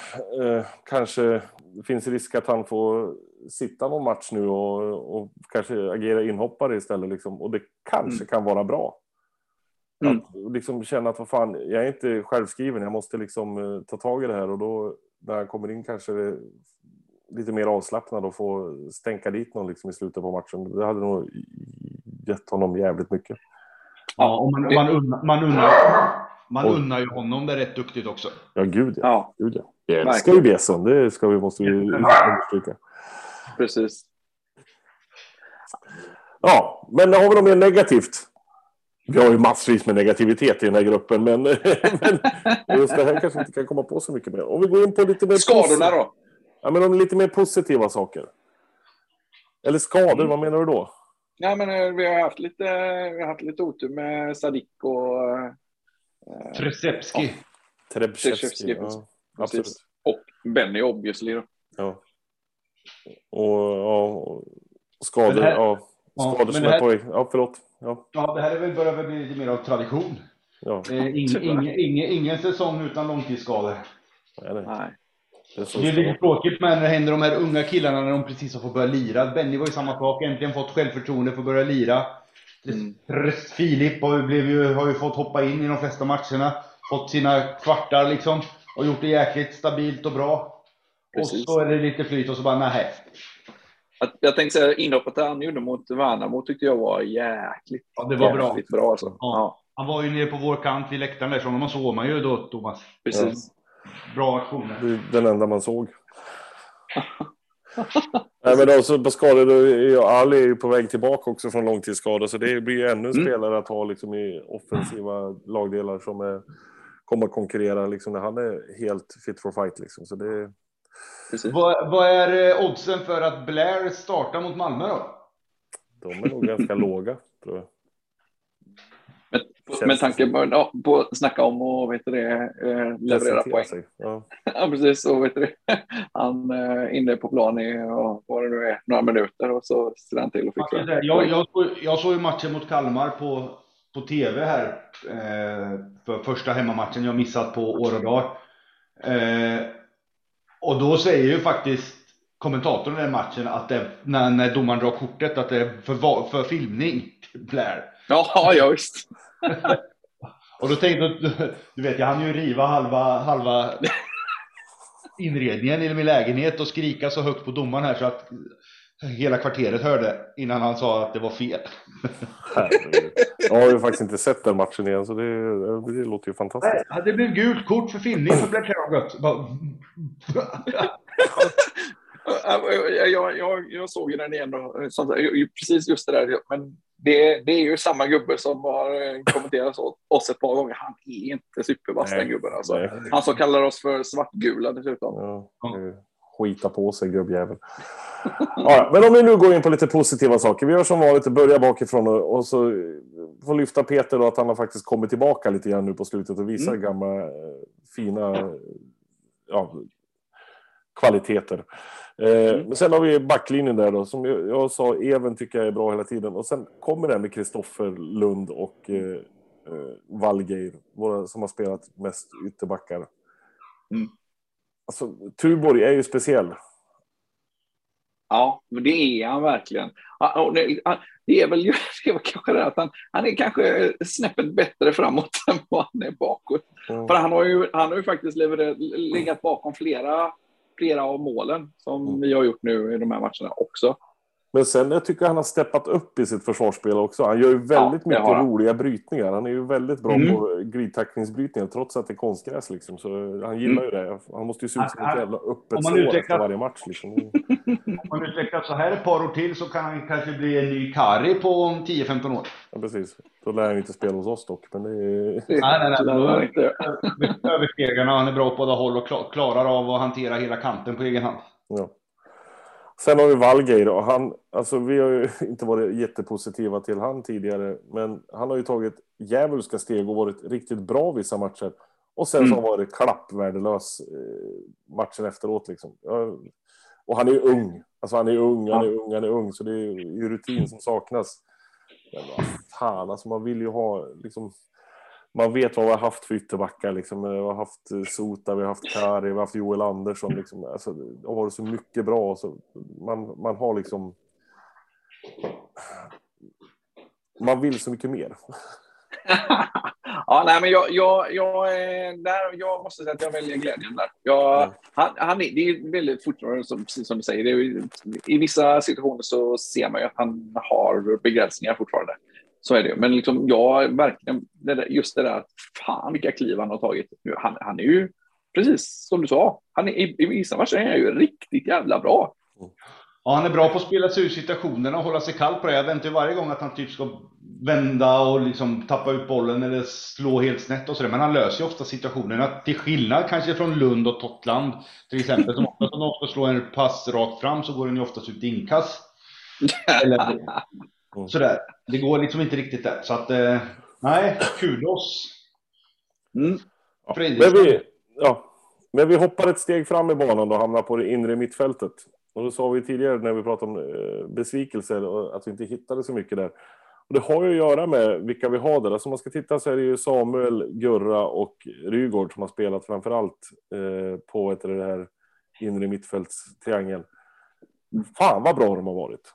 kanske finns risk att han får sitta någon match nu och, och kanske agera inhoppare istället. Liksom. Och det kanske Mm. kan vara bra. Mm. Att liksom känna att vad fan, jag är inte självskriven, jag måste liksom eh, ta tag i det här och då när han kommer in kanske lite mer avslappnad och få stänka dit någon liksom i slutet på matchen. Det hade nog gett honom jävligt mycket. Ja, och man, man, unnar, man, unnar, man unnar ju honom det rätt duktigt också. Ja, gud ja. Ja, Gud, ja. Jag älskar ju Bjässon, det ska vi, måste vi understryka. precis. Ja, men har vi något mer negativt? Vi har ju massvis med negativitet i den här gruppen, men, [LAUGHS] men just det här kanske inte kan komma på så mycket mer. Om vi går in på lite mer... Skadorna då? Ja, men om lite mer positiva saker. Eller skador, Mm. vad menar du då? Ja, men eh, vi har haft lite, vi har haft lite otur med Sadik och eh, Tresepski. Trebshevski. Trebshevski, Ja, absolut. och Benny obviously. Då. Ja. Och, ja, och skador, här- ja. Ja, Skador men som det är här- på väg. Ja, förlåt. Ja, Ja, det här är väl, börjar väl bli lite mer av tradition. ja. Det är ing, ing, ing, ingen säsong utan långtidsskador. Nej, nej. Nej. Det är så Det är lite tråkigt med när det händer de här unga killarna när de precis har fått börja lira. Benny var ju samma sak, äntligen fått självförtroende för att börja lira. Mm. Filip har ju, blev ju, har ju fått hoppa in i de flesta matcherna. Fått sina kvartar liksom. Och gjort det jäkligt stabilt och bra. Precis. Och så är det lite flyt och så bara nej. Att- Jag tänkte säga inhoppet han gjorde mot Värnamo tyckte jag var jäkligt, Ja, det var bra. jäkligt bra alltså. Ja. Ja, Han var ju nere på vår kant vid läktaren där, så honom såg man ju då Thomas. precis. Bra aktioner. Det är den enda man såg. [LAUGHS] Nej, men också på skador, Ali är ju på väg tillbaka också från långtidsskada, så det blir ju ännu Mm. spelare att ha liksom, i offensiva lagdelar som är, kommer att konkurrera liksom, när han är helt fit for fight. Liksom. Så det, Precis. Vad, vad är eh, oddsen för att Blair startar mot Malmö då? de är nog ganska [LAUGHS] låga, tror jag. Med tanke på, ja, på att snacka om och vet du det, eh, leverera poäng. sig. Ja. [LAUGHS] Ja, precis. Och vet du det, [LAUGHS] han är eh, inne på plan i ja, vad det nu är, några minuter och så ser han till att fixa Jag, jag, såg, jag såg ju matchen mot Kalmar på, på tv här eh, för första hemmamatchen jag missat på år och dag. Eh, och då säger ju faktiskt kommentatorn i den matchen att det, när, när domaren drar kortet att det är för, för filmning till Blair. Ja, ja visst. [LAUGHS] Och då tänkte jag, du vet jag hann ju riva halva, halva [LAUGHS] inredningen i min lägenhet och skrika så högt på domaren här så att hela kvarteret hörde innan han sa att det var fel. Herregud. Jag har ju faktiskt inte sett den matchen igen, så det, det låter ju fantastiskt. Nej, det blev gult kort för filmning för. Bara- Jag, jag, jag, jag såg ju den igen och precis just det där. Men det, det är ju samma gubbe som har eh, kommenterat oss ett par gånger. Han är inte supervass den gubben alltså. Han som kallar oss för svartgula dessutom. Ja, det är skita på sig gubbjävel. Ja, men om vi nu går in på lite positiva saker. Vi gör som vanligt, börjar bakifrån och, och så får lyfta Peter då att han har faktiskt kommit tillbaka lite grann nu på slutet och visar Mm. gamla eh, fina ja, kvaliteter. Eh, men sen har vi backlinjen där då, som jag, jag sa, Even tycker jag är bra hela tiden. Och sen kommer det med Kristoffer Lund och eh, eh, Wallgeir, våra som har spelat mest ytterbackar. Mm. Alltså, Tuborg är ju speciell. Ja, men det är han verkligen. Det, är väl [LAUGHS] det är väl kanske det att han, han är kanske snäppet bättre framåt [LAUGHS] än vad han är bakåt. Mm. För han har ju, han har ju faktiskt levererat, legat bakom flera, flera av målen som Mm. vi har gjort nu i de här matcherna också. Men sen jag tycker han har steppat upp i sitt försvarsspel också. Han gör ju väldigt det mycket han. roliga brytningar. Han är ju väldigt bra Mm. på glidtacklingsbrytningar trots att det är konstgräs. Liksom. Så han gillar ju det. Han måste ju se ut som ett jävla öppet sår utvecklar- efter varje match. Liksom. [LAUGHS] Om man utvecklar så här ett par år till så kan han kanske bli en ny Kari på 10-15 år. Ja, precis. Då lär han inte spela hos oss dock. Men det är... [LAUGHS] Nej, nej, nej. Översteglarna, han är bra på båda håll och kla- klarar av att hantera hela kanten på egen hand. Ja. Sen har vi Wallgeir och han, alltså vi har ju [LAUGHS] inte varit jättepositiva till han tidigare, men han har ju tagit djävulska steg och varit riktigt bra vissa matcher. Och sen så Mm. han varit klappvärdelös eh, matchen efteråt liksom. Och han är ju ung. Alltså han är ung, han är ung, han är ung, så det är ju rutin som saknas. Men vad fan, alltså man vill ju ha liksom man vet vad vi har haft för ytterbackar. Liksom. Vi har haft eh, Sota, vi har haft Kari, vi har haft Joel Andersson. Liksom. Alltså, de har varit så mycket bra. Så man, man har liksom... Man vill så mycket mer. [LAUGHS] ja, nej, men jag, jag, jag, är där, jag måste säga att jag väljer glädjen där. Jag, Mm. han, han är, det är väldigt fortfarande, som, precis som du säger, det är, i vissa situationer så ser man ju att han har begränsningar fortfarande. Så är det. Men liksom, jag verkligen, just det där, att fan vilka kliv han har tagit. Han, han är ju, precis som du sa, han är, i, i vissa matcher är han ju riktigt jävla bra. Ja, han är bra på att spela sig ur situationerna och hålla sig kall på det. Jag väntar ju varje gång att han typ ska vända och liksom tappa ut bollen eller slå helt snett och sådär. Men han löser ju ofta situationerna. Till skillnad kanske från Lund och Totland till exempel. Som ofta om de ska slå en pass rakt fram så går den ju oftast ut i inkast. [LAUGHS] Eller sådär. Det går liksom inte riktigt där. Så att, eh, nej, kudos. Mm. Ja. Men, vi, ja. Men vi hoppar ett steg fram i banan och hamnar på det inre mittfältet. Och det sa vi tidigare när vi pratade om eh, besvikelser och att vi inte hittade så mycket där. Och det har ju att göra med vilka vi har där. Alltså om man ska titta så är det ju Samuel, Gurra och Rygård som har spelat framför allt eh, på ett, det här inre mittfältstriangeln. Fan vad bra de har varit.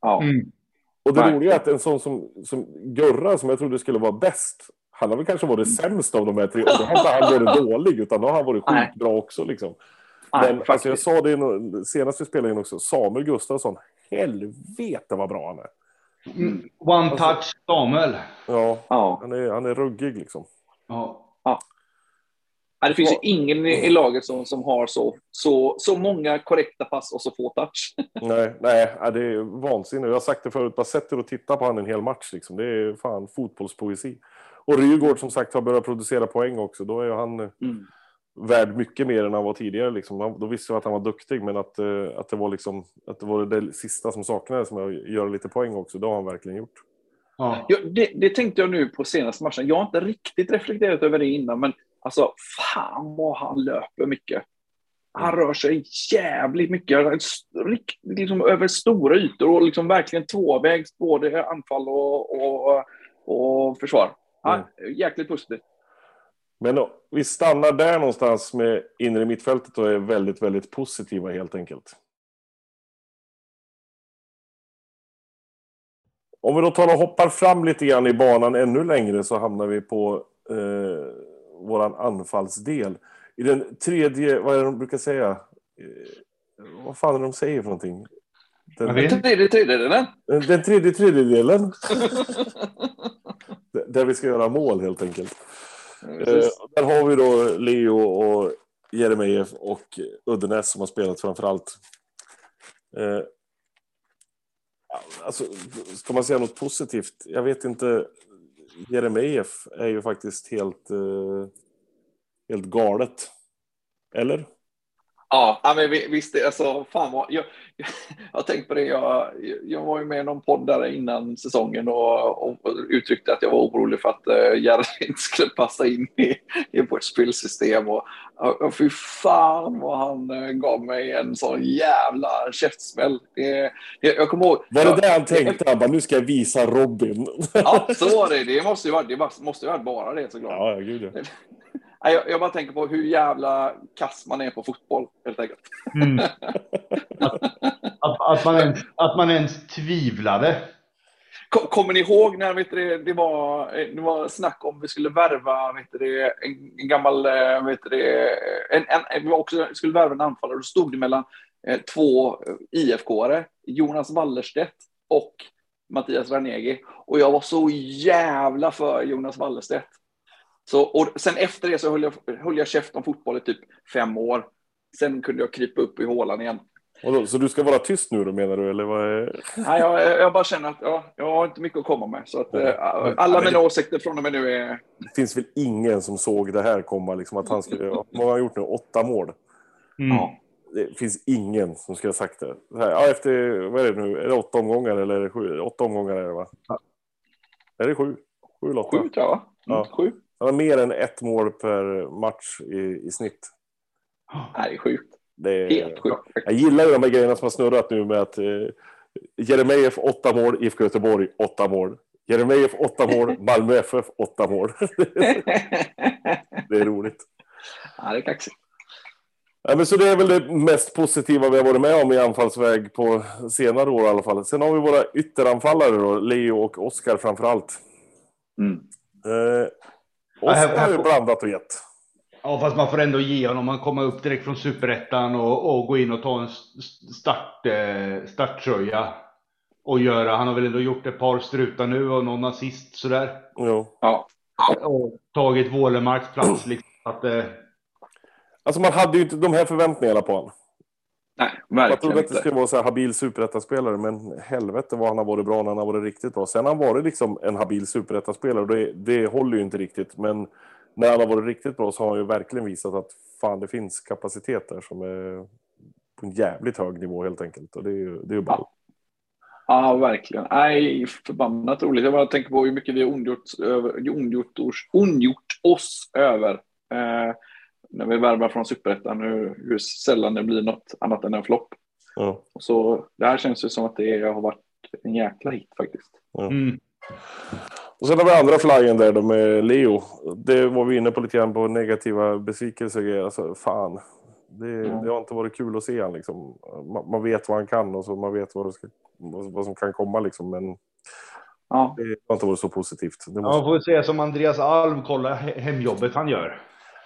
Ja. Mm. Och det roliga är att en sån som, som Gurra, som jag trodde skulle vara bäst, han har väl kanske varit sämst av de här tre. Och då har inte han varit [LAUGHS] dålig, utan då har han varit Nej. sjukt bra också. Liksom. Nej, Men alltså, jag sa det i senast vi spelade in också, Samuel Gustafsson, helvete vad bra han är. Mm. One touch Samuel. Ja, Ja. han är, han är ruggig liksom. Ja. Nej, det finns ju ingen i, i laget som, som har så, så, så många korrekta pass och så få touch. [LAUGHS] Nej, nej, ja, det är vansinnigt. Jag har sagt det förut, bara sätt er och titta på han en hel match. Liksom. Det är fan fotbollspoesi. Och Rygaard som sagt har börjat producera poäng också. Då är han Mm. värd mycket mer än han var tidigare. Liksom. Då visste jag att han var duktig, men att, eh, att, det, var liksom, att det var det sista som saknades med att göra lite poäng också. Det har han verkligen gjort. Ja. Ja, det, det tänkte jag nu på senaste matchen. Jag har inte riktigt reflekterat över det innan, men alltså fan vad han löper mycket. Han rör sig jävligt mycket, liksom över stora ytor och liksom verkligen tvåvägs, både anfall och, och, och försvar. Ja, jäkligt positivt. Men då, vi stannar där någonstans med inre mittfältet och är väldigt, väldigt positiva helt enkelt. Om vi då tar och hoppar fram lite grann i banan ännu längre så hamnar vi på eh, våran anfallsdel. I den tredje, vad är det de brukar säga? Eh, vad fan är det de säger för någonting? Jag Den. Tredje tredjedelen. den tredje tredjedelen. där vi ska göra mål helt enkelt. Eh, Precis. där har vi då Leo och Jeremejeff och Uddenäs som har spelat framför allt. Eh, alltså, ska man säga något positivt? Jag vet inte. Jeremejeff är ju faktiskt helt, eh, helt galet. Eller? Ja, men vi- visst, alltså fan vad, jag, jag, jag har tänkt på det, jag, jag var ju med i någon podd där innan säsongen och, och uttryckte att jag var orolig för att uh, Gerhard inte skulle passa in i, i vårt spelsystem och, och, fy fan vad han eh, gav mig en sån jävla käftsmäll. Det, det, jag kommer ihåg. Var det jag- det han tänkte? Han bara, nu ska jag visa Robin. Ja, så var det. Det måste ju vara, det måste ju vara bara det såklart. ja, gud ja. Jag, jag bara tänker på hur jävla kass man är på fotboll helt enkelt. Mm. [LAUGHS] Att, att, att, man ens, att man ens tvivlade. Kom- Kommer ni ihåg när vet du, det, var, det var snack om vi skulle värva vet du, en, en gammal... eh, Vet du, en, en, vi också skulle värva en anfallare. Då stod det mellan eh, två IFK-are, Jonas Wallerstedt och Mattias Ranegi. Och jag var så jävla för Jonas Wallerstedt. Så, och sen efter det så höll jag, höll jag käft om fotboll i typ fem år. Sen kunde jag krypa upp i hålan igen. Och då, så du ska vara tyst nu då menar du? Eller vad är... Nej, jag, jag bara känner att ja, jag har inte mycket att komma med. Så att, eh, alla mina åsikter från och med nu är... Det finns väl ingen som såg det här komma, liksom att han skulle... Vad har han gjort nu? Åtta mål. Mm. Ja. Det finns ingen som skulle ha sagt det. Ja, efter, vad är det nu? Är det åtta omgångar eller är det sju? Åtta omgångar är det va? Ja. Är det sju? Sju eller åtta? Sju tror jag, va? Mm, Ja. Sju. Han har mer än ett mål per match i, i snitt. Det är sjukt. Det är, Helt sjukt. jag gillar ju de här grejerna som har snurrat nu med att eh, Jeremejeff åtta mål, IFK Göteborg åtta mål. Jeremejeff åtta mål, [LAUGHS] Malmö FF åtta mål. det är roligt. ja, det är kaxigt. Ja, men så det är väl det mest positiva vi har varit med om i anfallsväg på senare år i alla fall. Sen har vi våra ytteranfallare då, Leo och Oskar framför allt. Mm. Eh, Har ju får- blandat och gett. Ja, fast man får ändå ge honom. Man kommer upp direkt från superettan och, och gå in och ta en start, eh, starttröja. Och göra. Han har väl ändå gjort ett par strutar nu och någon assist sådär. Jo. Ja. Och tagit Wålemarks plats liksom. Att, eh, Alltså man hade ju inte de här förväntningarna på honom. Nej, Jag verkligen trodde att det skulle vara så här habil superettaspelare, men helvete vad han har varit bra när han har varit riktigt bra. Sen har han varit liksom en habil superettaspelare och det, det håller ju inte riktigt. Men när han har varit riktigt bra så har han ju verkligen visat att fan det finns kapacitet där som är på en jävligt hög nivå helt enkelt. Och det är ju, det är ju bra. Ja, verkligen. Nej, förbannat roligt. Jag bara tänker på hur mycket vi har ondgjort, över, ondgjort, oss, ondgjort oss över. Eh, när vi värvar från Superettan, hur, hur sällan det blir något annat än en flopp. Ja. Och Så det här känns ju som att det har varit en jäkla hit faktiskt. mm. Och sen har vi andra flyen där då med Leo. Det var vi inne på lite grann på negativa besvikelser. Alltså fan. Det, Mm. det har inte varit kul att se han liksom. Man, man vet vad han kan och så man vet vad, det ska, vad, vad som kan komma liksom. Men Ja, det har inte varit så positivt. Det Ja, måste... man får säga som Andreas Alm, kolla he- hemjobbet han gör.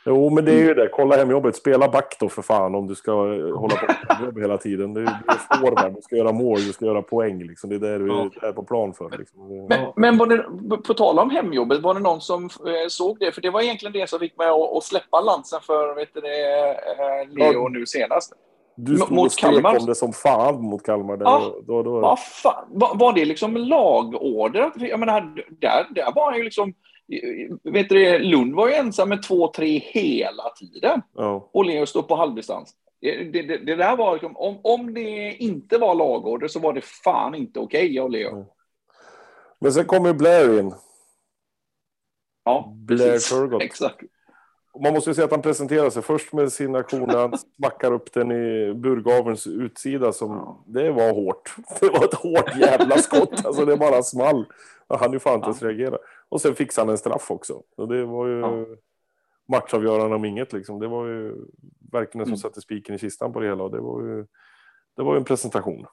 Jo, men det är ju det. Kolla hem jobbet. Spela back då för fan om du ska eh, hålla på med jobb hela tiden. Du, du är forward, du ska göra mål, du ska göra poäng. Liksom. Det är det du är på plan för. Liksom. Men, men var det, på tal om hemjobbet, var det någon som eh, såg det? För det var egentligen det som fick mig att, släppa lansen för vet du, det, eh, Leo nu senast. Du stod mot och Kalmar. om det som fan mot Kalmar. Ja, då, då, då. Vad fan? Var, var det liksom lagorder? Jag menar, där, där var han ju liksom vet du, Lund var ju ensam med 2-3 hela tiden. Ja. Och Leo stod på halvdistans. Det, det, det, där var liksom, om, om det inte var lagorder så var det fan inte okej okay, av Leo. Mm. Men sen kommer Blair in. Ja, Blair Turgott. Exakt. Man måste ju säga att han presenterar sig först med sin aktion när han [LAUGHS] smackar upp den i burgavelns utsida. Som, ja. Det var hårt. [LAUGHS] Det var ett hårt jävla skott. Alltså det bara small. Han ju fan inte ens reagera. Och sen fixade han en straff också. Och det var ju ja. matchavgörande om inget liksom. Det var ju verkligen som mm. satte spiken i kistan på det hela. Och det var ju, det var ju en presentation.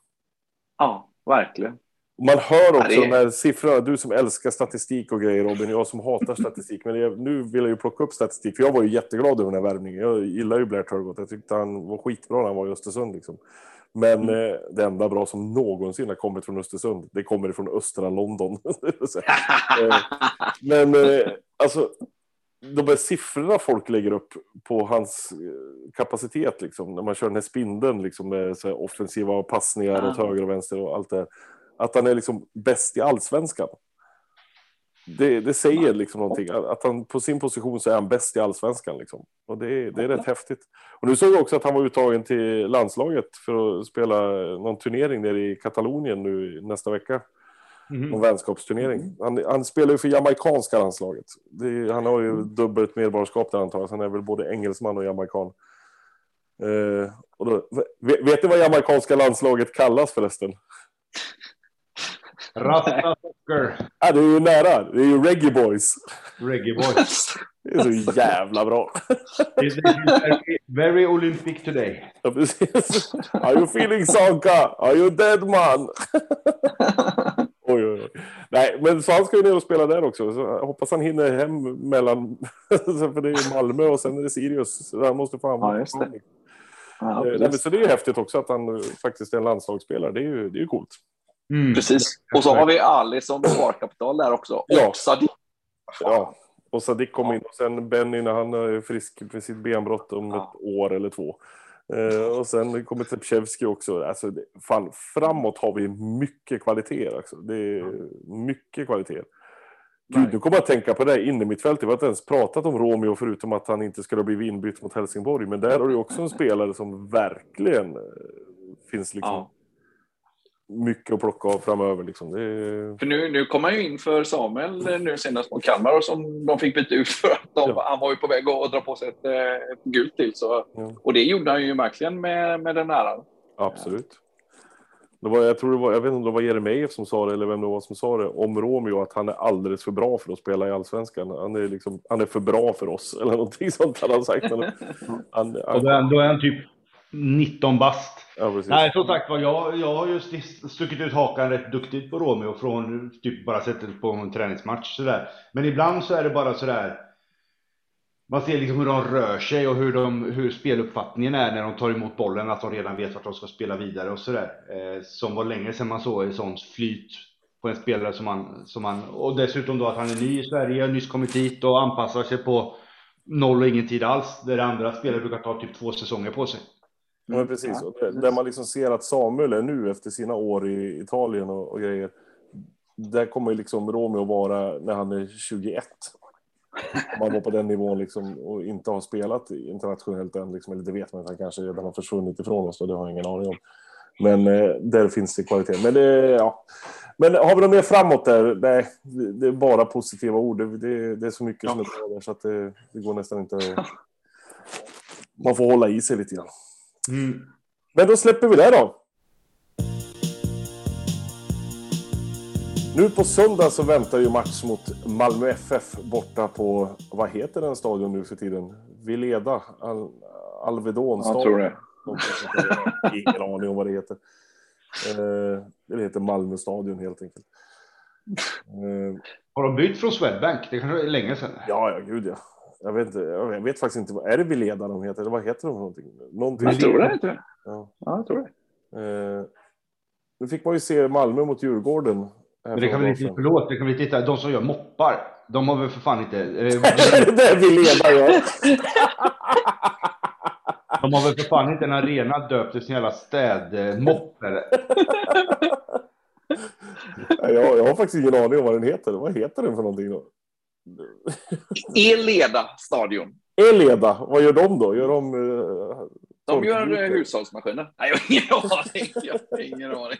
Ja, verkligen. Man hör också ja, är... de här siffrorna, du som älskar statistik och grejer Robin, jag som hatar statistik. Men jag, nu vill jag ju plocka upp statistik, för jag var ju jätteglad över den här värvningen. Jag gillar ju Blair Turgott, jag tyckte han var skitbra när han var i Östersund. Liksom. Men mm. eh, det enda bra som någonsin har kommit från Östersund, det kommer från östra London. [LAUGHS] Eh, men eh, alltså, de här siffrorna folk lägger upp på hans eh, kapacitet, liksom, när man kör den här spindeln liksom, med så offensiva passningar åt höger och vänster och allt det här. Att han är liksom bäst i allsvenskan. Det, det säger liksom någonting. Att han på sin position så är han bäst i allsvenskan. Liksom. Och det, det är rätt häftigt. Och nu såg jag också att han var uttagen till landslaget för att spela någon turnering nere i Katalonien nu nästa vecka. Mm. Någon vänskapsturnering. Han, han spelar ju för jamaikanska landslaget. Det, han har ju mm. dubbelt medborgarskap där antar jag. Han är väl både engelsman och jamaikan. Eh, och då, vet, vet ni vad jamaikanska landslaget kallas förresten? Rasta Socker. Ja, det är ju nära. Det är ju Reggae Boys. Reggae Boys. [LAUGHS] Det är så jävla bra. very, very Olympic today. Ja, precis. Are you feeling Sanka? Are you dead man? [LAUGHS] oj, oj, oj. Nej, men så han ska ju ner och spela där också. Så jag hoppas han hinner hem mellan... [LAUGHS] för det är Malmö och sen är det Sirius. Så han måste fan... Ja, just det. Ja, Nej, så det är ju häftigt också att han faktiskt är en landslagsspelare. Det är ju, det är ju coolt. Mm. Precis. Och så har vi Ali som svarkapital där också. Ja. Och Sadiq. Ja, och Sadiq kom ja. in. Och sen Benny när han är frisk med sitt benbrott om ja. ett år eller två. Eh, och sen kommer Tepchevski också. Alltså, det, fan, framåt har vi mycket kvalitet. Alltså. Det är mycket kvalitet. Gud, nu kommer jag att tänka på det här innermittfältet. Vi har inte ens pratat om Romeo förutom att han inte skulle bli inbytt mot Helsingborg. Men där har du också en spelare som verkligen eh, finns liksom ja mycket att plocka av framöver. Liksom. Det... För nu, nu kom han ju in för Samuel eh, nu senast mot Kalmar och som de fick byta ut för att de, ja. han var ju på väg att dra på sig ett, eh, ett gult till. Så, ja. Och det gjorde han ju verkligen med, med den äran. Absolut. Det var, jag, tror det var, jag vet inte om det var Jeremejeff som sa det eller vem det var som sa det om Romeo att han är alldeles för bra för att spela i allsvenskan. Han är, liksom, han är för bra för oss eller någonting sånt han har sagt. [LAUGHS] Han, han, han, då, är, då är han typ 19 bast. Ja, Nej, som sagt var, jag, jag har just stuckit ut hakan rätt duktigt på Romeo från typ bara sett på en träningsmatch sådär. Men ibland så är det bara sådär. Man ser liksom hur de rör sig och hur, de, hur speluppfattningen är när de tar emot bollen, att de redan vet vart de ska spela vidare och sådär. Eh, som var länge sedan man såg ett sånt flyt på en spelare som man, som man, och dessutom då att han är ny i Sverige, nyss kommit hit och anpassar sig på noll och ingen tid alls. Där andra spelare brukar ta typ två säsonger på sig. Ja, men precis. Ja, precis. Där man liksom ser att Samuel är nu efter sina år i Italien och, och grejer. Där kommer liksom Romeo vara när han är 21. Om man var på den nivån liksom och inte har spelat internationellt än. Liksom, eller det vet man att han kanske redan har försvunnit ifrån oss. Och det har jag ingen aning om. Men eh, där finns det kvalitet. Men, det, ja. Men har vi något mer framåt där? Nej, det är bara positiva ord. Det, det, det är så mycket som är bra där så att det, det går nästan inte... Man får hålla i sig lite grann. Mm. Men då släpper vi det då. Nu på söndag så väntar ju match mot Malmö FF borta på, vad heter den stadion nu för tiden? Vileda? Al Alvedon stadion? Jag tror det. Ingen aning om vad det heter. Eh, det heter Malmö stadion helt enkelt. Eh, Har de bytt från Swedbank? Det kanske är länge sedan? Ja, ja, gud ja. Jag vet, inte, jag vet faktiskt inte. vad- Är det Vileda de heter? Eller vad heter de för någonting? någonting. Jag tror det. Inte. Ja. Ja, jag tror det. Eh, nu fick man ju se Malmö mot Djurgården. Men det kan år inte, förlåt, det kan vi titta. De som gör moppar, de har väl för fan inte... [LAUGHS] det är Vileda, ja. [LAUGHS] De har väl för fan inte en arena döpt till sin jävla städmopp [LAUGHS] eller? jag, jag har faktiskt ingen aning om vad den heter. Vad heter den för någonting då? Eleda stadion. Eleda, vad gör de då? Gör de... eh, De gör eh, hushållsmaskiner. Nej, jag har ingen [LAUGHS] aning. Jag har ingen aning.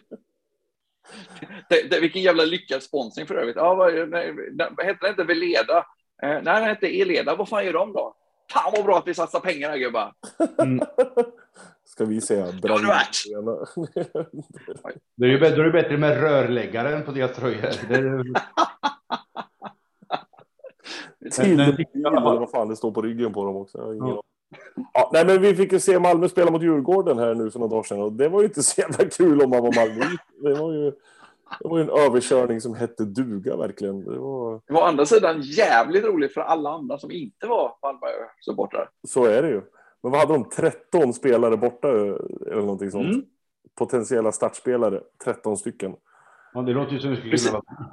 Det, det, vilken jävla lyckad sponsring för övrigt. Ja, vad, nej, nej, hette det inte Veleda? Eh, nej, det hette Eleda. Vad fan gör de då? Fan vad bra att vi satsar pengar här gubbar. Mm. [LAUGHS] Ska vi säga. det värt. [LAUGHS] Det är ju bättre, är bättre med rörläggaren på deras tröjor. Men- eller vad fan det står på ryggen på dem också. Jag har ingen Ja. Ja, nej, men vi fick ju se Malmö spela mot Djurgården här nu för några dagar sedan och det var ju inte så jävla kul om man var Malmö. Det var ju, det var ju en överkörning som hette duga verkligen. Det var, Det var å andra sidan jävligt roligt för alla andra som inte var Malmö-supportrar. så är det ju. Men vad hade de? 13 spelare borta eller någonting sånt? Mm. Potentiella startspelare, 13 stycken. ja, det låter ju som det skulle Precis. kunna vara...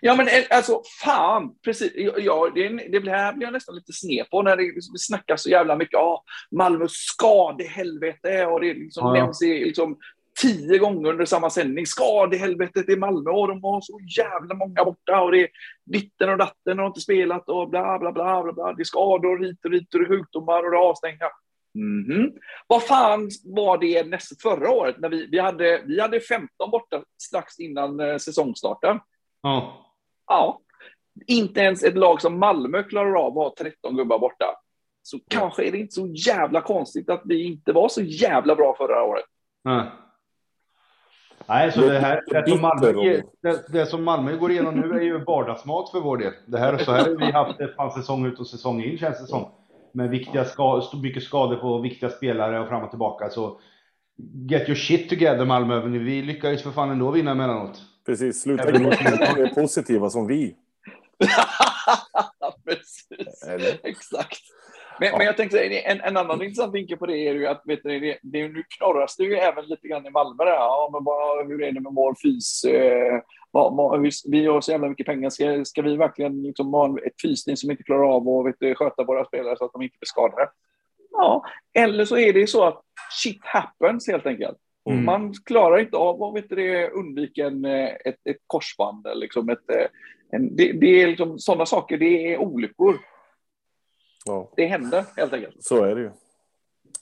Ja, men eh, alltså fan, precis. Ja, det, det här blir jag nästan lite sned på när det snackas så jävla mycket. Ja, Malmö skadehelvete och det liksom Ja, nämns i liksom tio gånger under samma sändning. Skadehelvetet i Malmö och de har så jävla många borta och det är ditten och datten har inte spelat och bla bla bla bla. bla. Det är skador hit och dit och det är sjukdomar och det är avstängda. Mhm. Vad fan var det nästa, förra året när vi, vi, hade, vi hade 15 borta strax innan eh, säsongstarten? Ja. Ja, inte ens ett lag som Malmö klarar av att ha 13 gubbar borta. Så kanske är det inte så jävla konstigt att vi inte var så jävla bra förra året. Nej. Nej, så det här det som, Malmö, det, det som Malmö går igenom nu är ju vardagsmat för vår del. Det här, så här har vi haft det fan säsong ut och säsong in känns det som. Med viktiga skador, mycket skador på viktiga spelare och fram och tillbaka. Så get your shit together Malmö. Vi lyckades för fan ändå vinna emellanåt. Precis, sluta mot- mer positiva som vi. [LAUGHS] Precis, Eller? exakt. Men, Ja. men jag tänkte, en, en annan intressant vinkel på det är ju att vet du, det, det, nu knorras det ju även lite grann i Malmö. Där. Ja, men vad, hur är det med vår fys? Eh, vad, vad, hur, vi har så jävla mycket pengar. Ska, ska vi verkligen liksom ha en- ett fysteam som inte klarar av att vet sköta våra spelare så att de inte blir skadade? Ja, eller så är det ju så att shit happens helt enkelt. Mm. Man klarar inte av att vet du, det, undvika en, eh, ett, ett korsband. Liksom ett, eh, en, det, det är liksom, sådana saker, det är olyckor. Ja. Det händer helt enkelt. Så är det ju.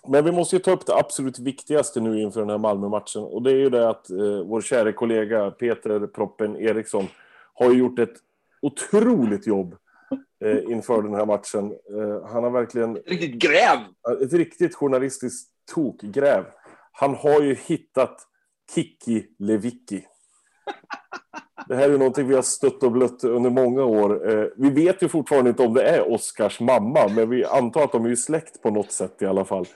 Men vi måste ju ta upp det absolut viktigaste nu inför den här Malmö-matchen. Och det är ju det att eh, vår kära kollega Peter Proppen Eriksson har gjort ett otroligt jobb eh, inför den här matchen. Eh, han har verkligen Riktigt gräv! ett riktigt journalistiskt tokgräv. Han har ju hittat Kiki Lewicki. Det här är någonting vi har stött och blött under många år. Eh, vi vet ju fortfarande inte om det är Oscars mamma, men vi antar att de är ju släkt på något sätt i alla fall.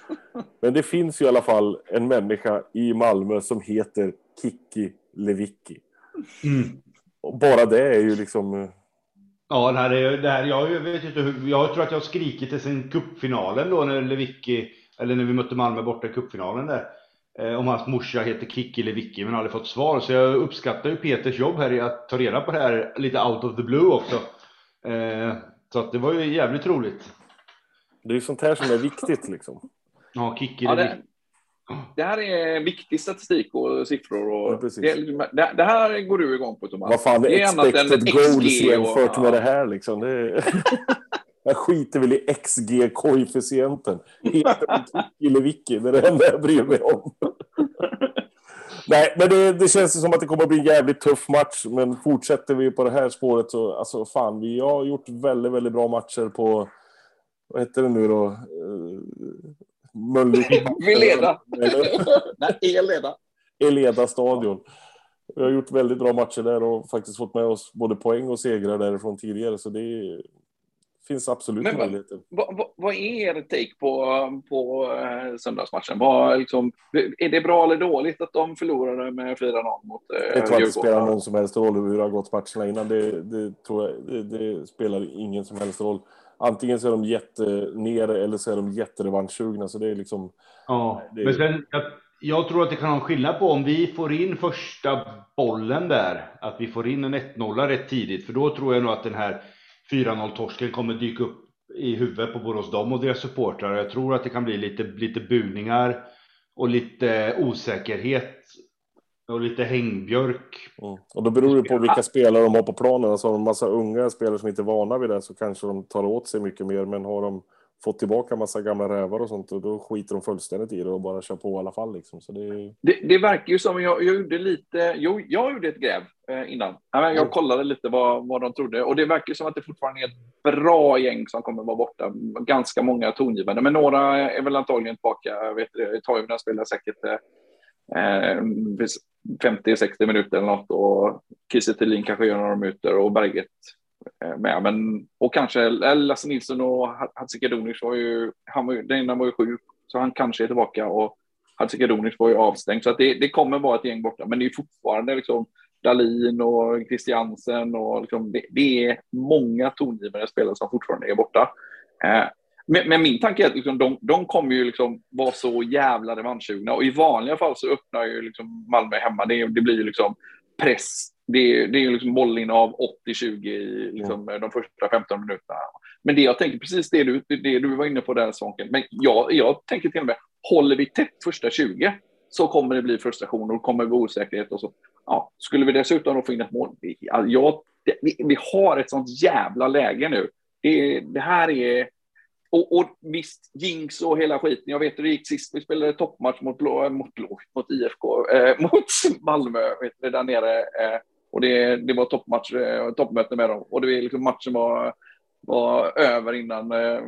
Men det finns ju i alla fall en människa i Malmö som heter Kiki Lewicki. Mm. Och bara det är ju liksom... eh, Ja, det här är, det här, jag vet inte hur, jag tror att jag har skrikit det sen cupfinalen då när Lewicki, eller när vi mötte Malmö borta i cupfinalen där. Eh, om hans morsa heter Kikki Lewicki men aldrig fått svar. Så jag uppskattar ju Peters jobb här i att ta reda på det här lite out of the blue också. Eh, så att det var ju jävligt roligt. Det är ju sånt här som är viktigt liksom. Ja, Kikki Ja, Lewicki. det, det här är viktig statistik och siffror. Och Ja, precis. det, det, det här går du igång på, Thomas. Vad fan är Det är expected goals XG och- jämfört med ja. det här liksom? Det är... [LAUGHS] Jag skiter väl i XG-koefficienten. Heter den Kiki eller Vicky? Det är det enda jag bryr mig om. Nej, men det, det känns som att det kommer att bli en jävligt tuff match. Men fortsätter vi på det här spåret så, alltså fan, vi har gjort väldigt, väldigt bra matcher på, vad heter det nu då? Uh, Mölnlycke. Eller Nej, el leda. Eleda stadion. Vi har gjort väldigt bra matcher där och faktiskt fått med oss både poäng och segrar därifrån tidigare. Så det är, finns absolut Men vad- möjligheter. Vad, vad, vad är er take på, på eh, söndagsmatchen? Vad, liksom, är det bra eller dåligt att de förlorade med 4-0 mot eh, Jag tror att det Djurgården? spelar någon som helst roll hur det har gått matcherna innan. Det, det tror jag, det, det spelar ingen som helst roll. antingen så är de jättenere eller så är de jätterevanschsugna. Så det är liksom... Ja, det... men sen, jag, jag, tror att det kan ha en skillnad på om vi får in första bollen där, att vi får in en 1-0 rätt tidigt, för då tror jag nog att den här 4-0-torsken kommer dyka upp i huvudet på Borås Dom och deras supportrar. Jag tror att det kan bli lite, lite buningar och lite osäkerhet och lite hängbjörk. Mm. Och då beror det på vilka spelare de har på planen. Alltså har de en massa unga spelare som inte är vana vid det så kanske de tar åt sig mycket mer. Men har de fått tillbaka massa gamla rävar och sånt och då skiter de fullständigt i det och bara kör på i alla fall. Liksom. Så det... Det, det verkar ju som, jag, jag gjorde lite, jo, jag gjorde ett gräv eh, innan. Jag mm. kollade lite vad, vad de trodde och det verkar som att det fortfarande är ett bra gäng som kommer vara borta. Ganska många tongivande, men några är väl antagligen tillbaka. Vet, Toivonen spelar säkert eh, 50-60 minuter eller något och Kiese kanske gör några minuter och Berget eh, Eh, med. Men, och kanske Lasse Nilsson och Hadzikadunic var ju, han var ju, den ena var ju sjuk så han kanske är tillbaka och Hadzikadunic var ju avstängd så att det, det kommer vara ett gäng borta. Men det är fortfarande liksom Dalin och Christiansen och liksom, det, det, är många tongivande spelare som fortfarande är borta. Eh, men, men, min tanke är att liksom, de, de kommer ju liksom vara så jävla revanschsugna och i vanliga fall så öppnar ju liksom Malmö hemma. Det, det blir ju liksom press. Det, det är ju liksom bollen av 80-20 i liksom, mm. de första 15 minuterna. Men det jag tänker, precis det du, det du var inne på där Svånken, men jag, jag tänker till och med, håller vi tätt första 20 så kommer det bli frustration och kommer bli osäkerhet och så. Ja, skulle vi dessutom då få in ett mål, ja, vi, vi har ett sånt jävla läge nu. Det, det här är och, och visst, Jinx och hela skiten. Jag vet hur det gick sist. Vi spelade toppmatch mot, blå, mot, blå, mot IFK, eh, [LAUGHS] mot Malmö, vet du, där nere. Eh, och det, det var toppmatch, eh, toppmöte med dem. Och det, liksom, matchen var, var över innan eh,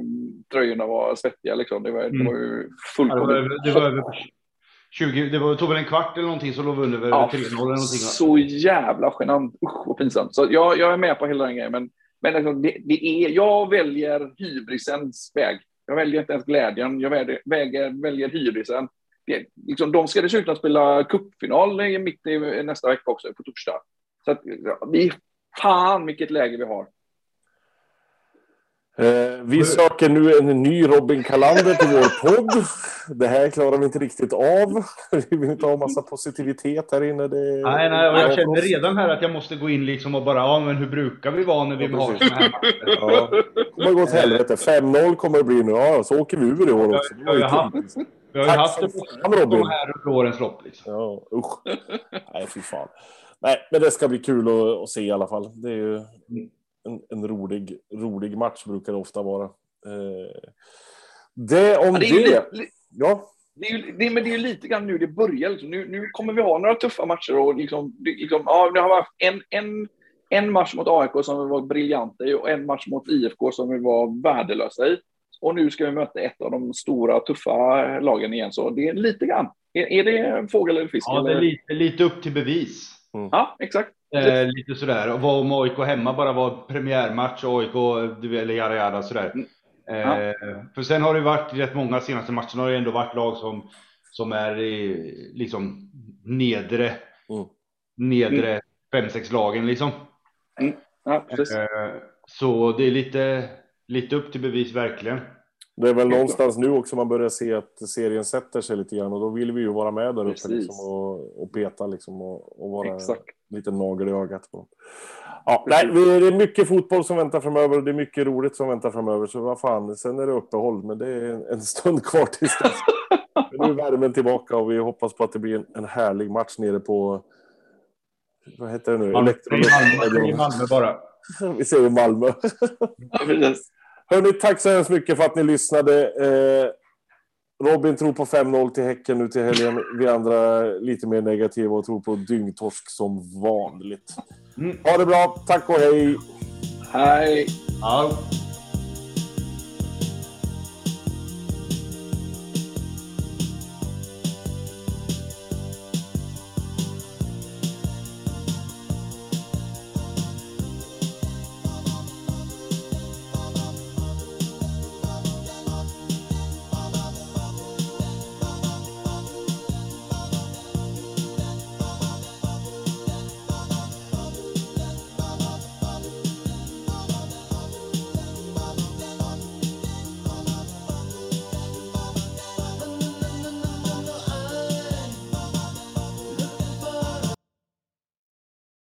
tröjorna var svettiga. Liksom. Det, var, mm. det var ju fullkomligt... Det var, det var 20, det var, tog väl en kvart eller någonting så låg vi under ja, 3-0 eller någonting. Så jävla genant. Usch vad pinsamt. Så jag, jag är med på hela den grejen. Men men liksom, det, det, är, jag väljer hybrisens väg. Jag väljer inte ens glädjen, jag väljer, väljer, väljer hybrisen. Det, liksom, de ska dessutom spela cupfinal mitt i nästa vecka också, på torsdag. Så att, ja, vi, fan vilket läge vi har. Eh, vi söker nu en ny Robin Kalander till vår podd. Det här klarar vi inte riktigt av. [LAUGHS] Vi vill inte ha massa positivitet här inne. Det... Nej, nej, och jag känner redan här att jag måste gå in liksom och bara, ja, men hur brukar vi vara när vi ja, har såna här matcher? Ja. Det kommer gå åt helvete. 5-0 kommer det bli nu. Ja, så åker vi ur i år också. Vi har ju haft, vi har ju haft det på här under årens lopp. Liksom. Ja, usch. Nej, fy fan. Nej, men det ska bli kul att, att se i alla fall. Det är ju... Mm en, en rolig, rolig match brukar det ofta vara. Eh, det om ja, det. det. Li, ja. Det är, ju, det, men det är ju lite grann nu det börjar. Liksom. Nu, nu kommer vi ha några tuffa matcher. Och liksom, liksom, ja, det har varit en, en, en match mot AIK som vi var briljanta i och en match mot IFK som vi var värdelösa i. Och nu ska vi möta ett av de stora tuffa lagen igen. Så det är lite grann. Är, är det en fågel eller fisk? Ja, det är lite, lite upp till bevis. Mm. Ja, exakt. Eh, lite sådär. Och vad om AIK hemma bara var premiärmatch och AIK, eller jada jada sådär. Mm. Eh, ja. För sen har det varit rätt många senaste matcherna har det ändå varit lag som, som är i liksom nedre, mm. nedre 5-6 mm. lagen liksom. Mm. Ja, precis. Eh, så det är lite, lite upp till bevis verkligen. Det är väl någonstans nu också man börjar se att serien sätter sig lite grann och då vill vi ju vara med där uppe liksom och, och peta liksom och, och vara Exakt. lite nagel i ögat på dem. Ja, nej, det är mycket fotboll som väntar framöver och det är mycket roligt som väntar framöver. Så vad fan, sen är det uppehåll, men det är en stund kvar tills dess. [LAUGHS] nu är värmen tillbaka och vi hoppas på att det blir en, en härlig match nere på... Vad heter det nu? Malmö, Malmö, Malmö bara. [LAUGHS] Vi ser i Malmö. Hörni, tack så hemskt mycket för att ni lyssnade. Eh, Robin tror på 5-0 till Häcken nu till helgen. Vi andra lite mer negativa och tror på dyngtorsk som vanligt. Mm. Ha det bra. Tack och hej. Hej. Ja.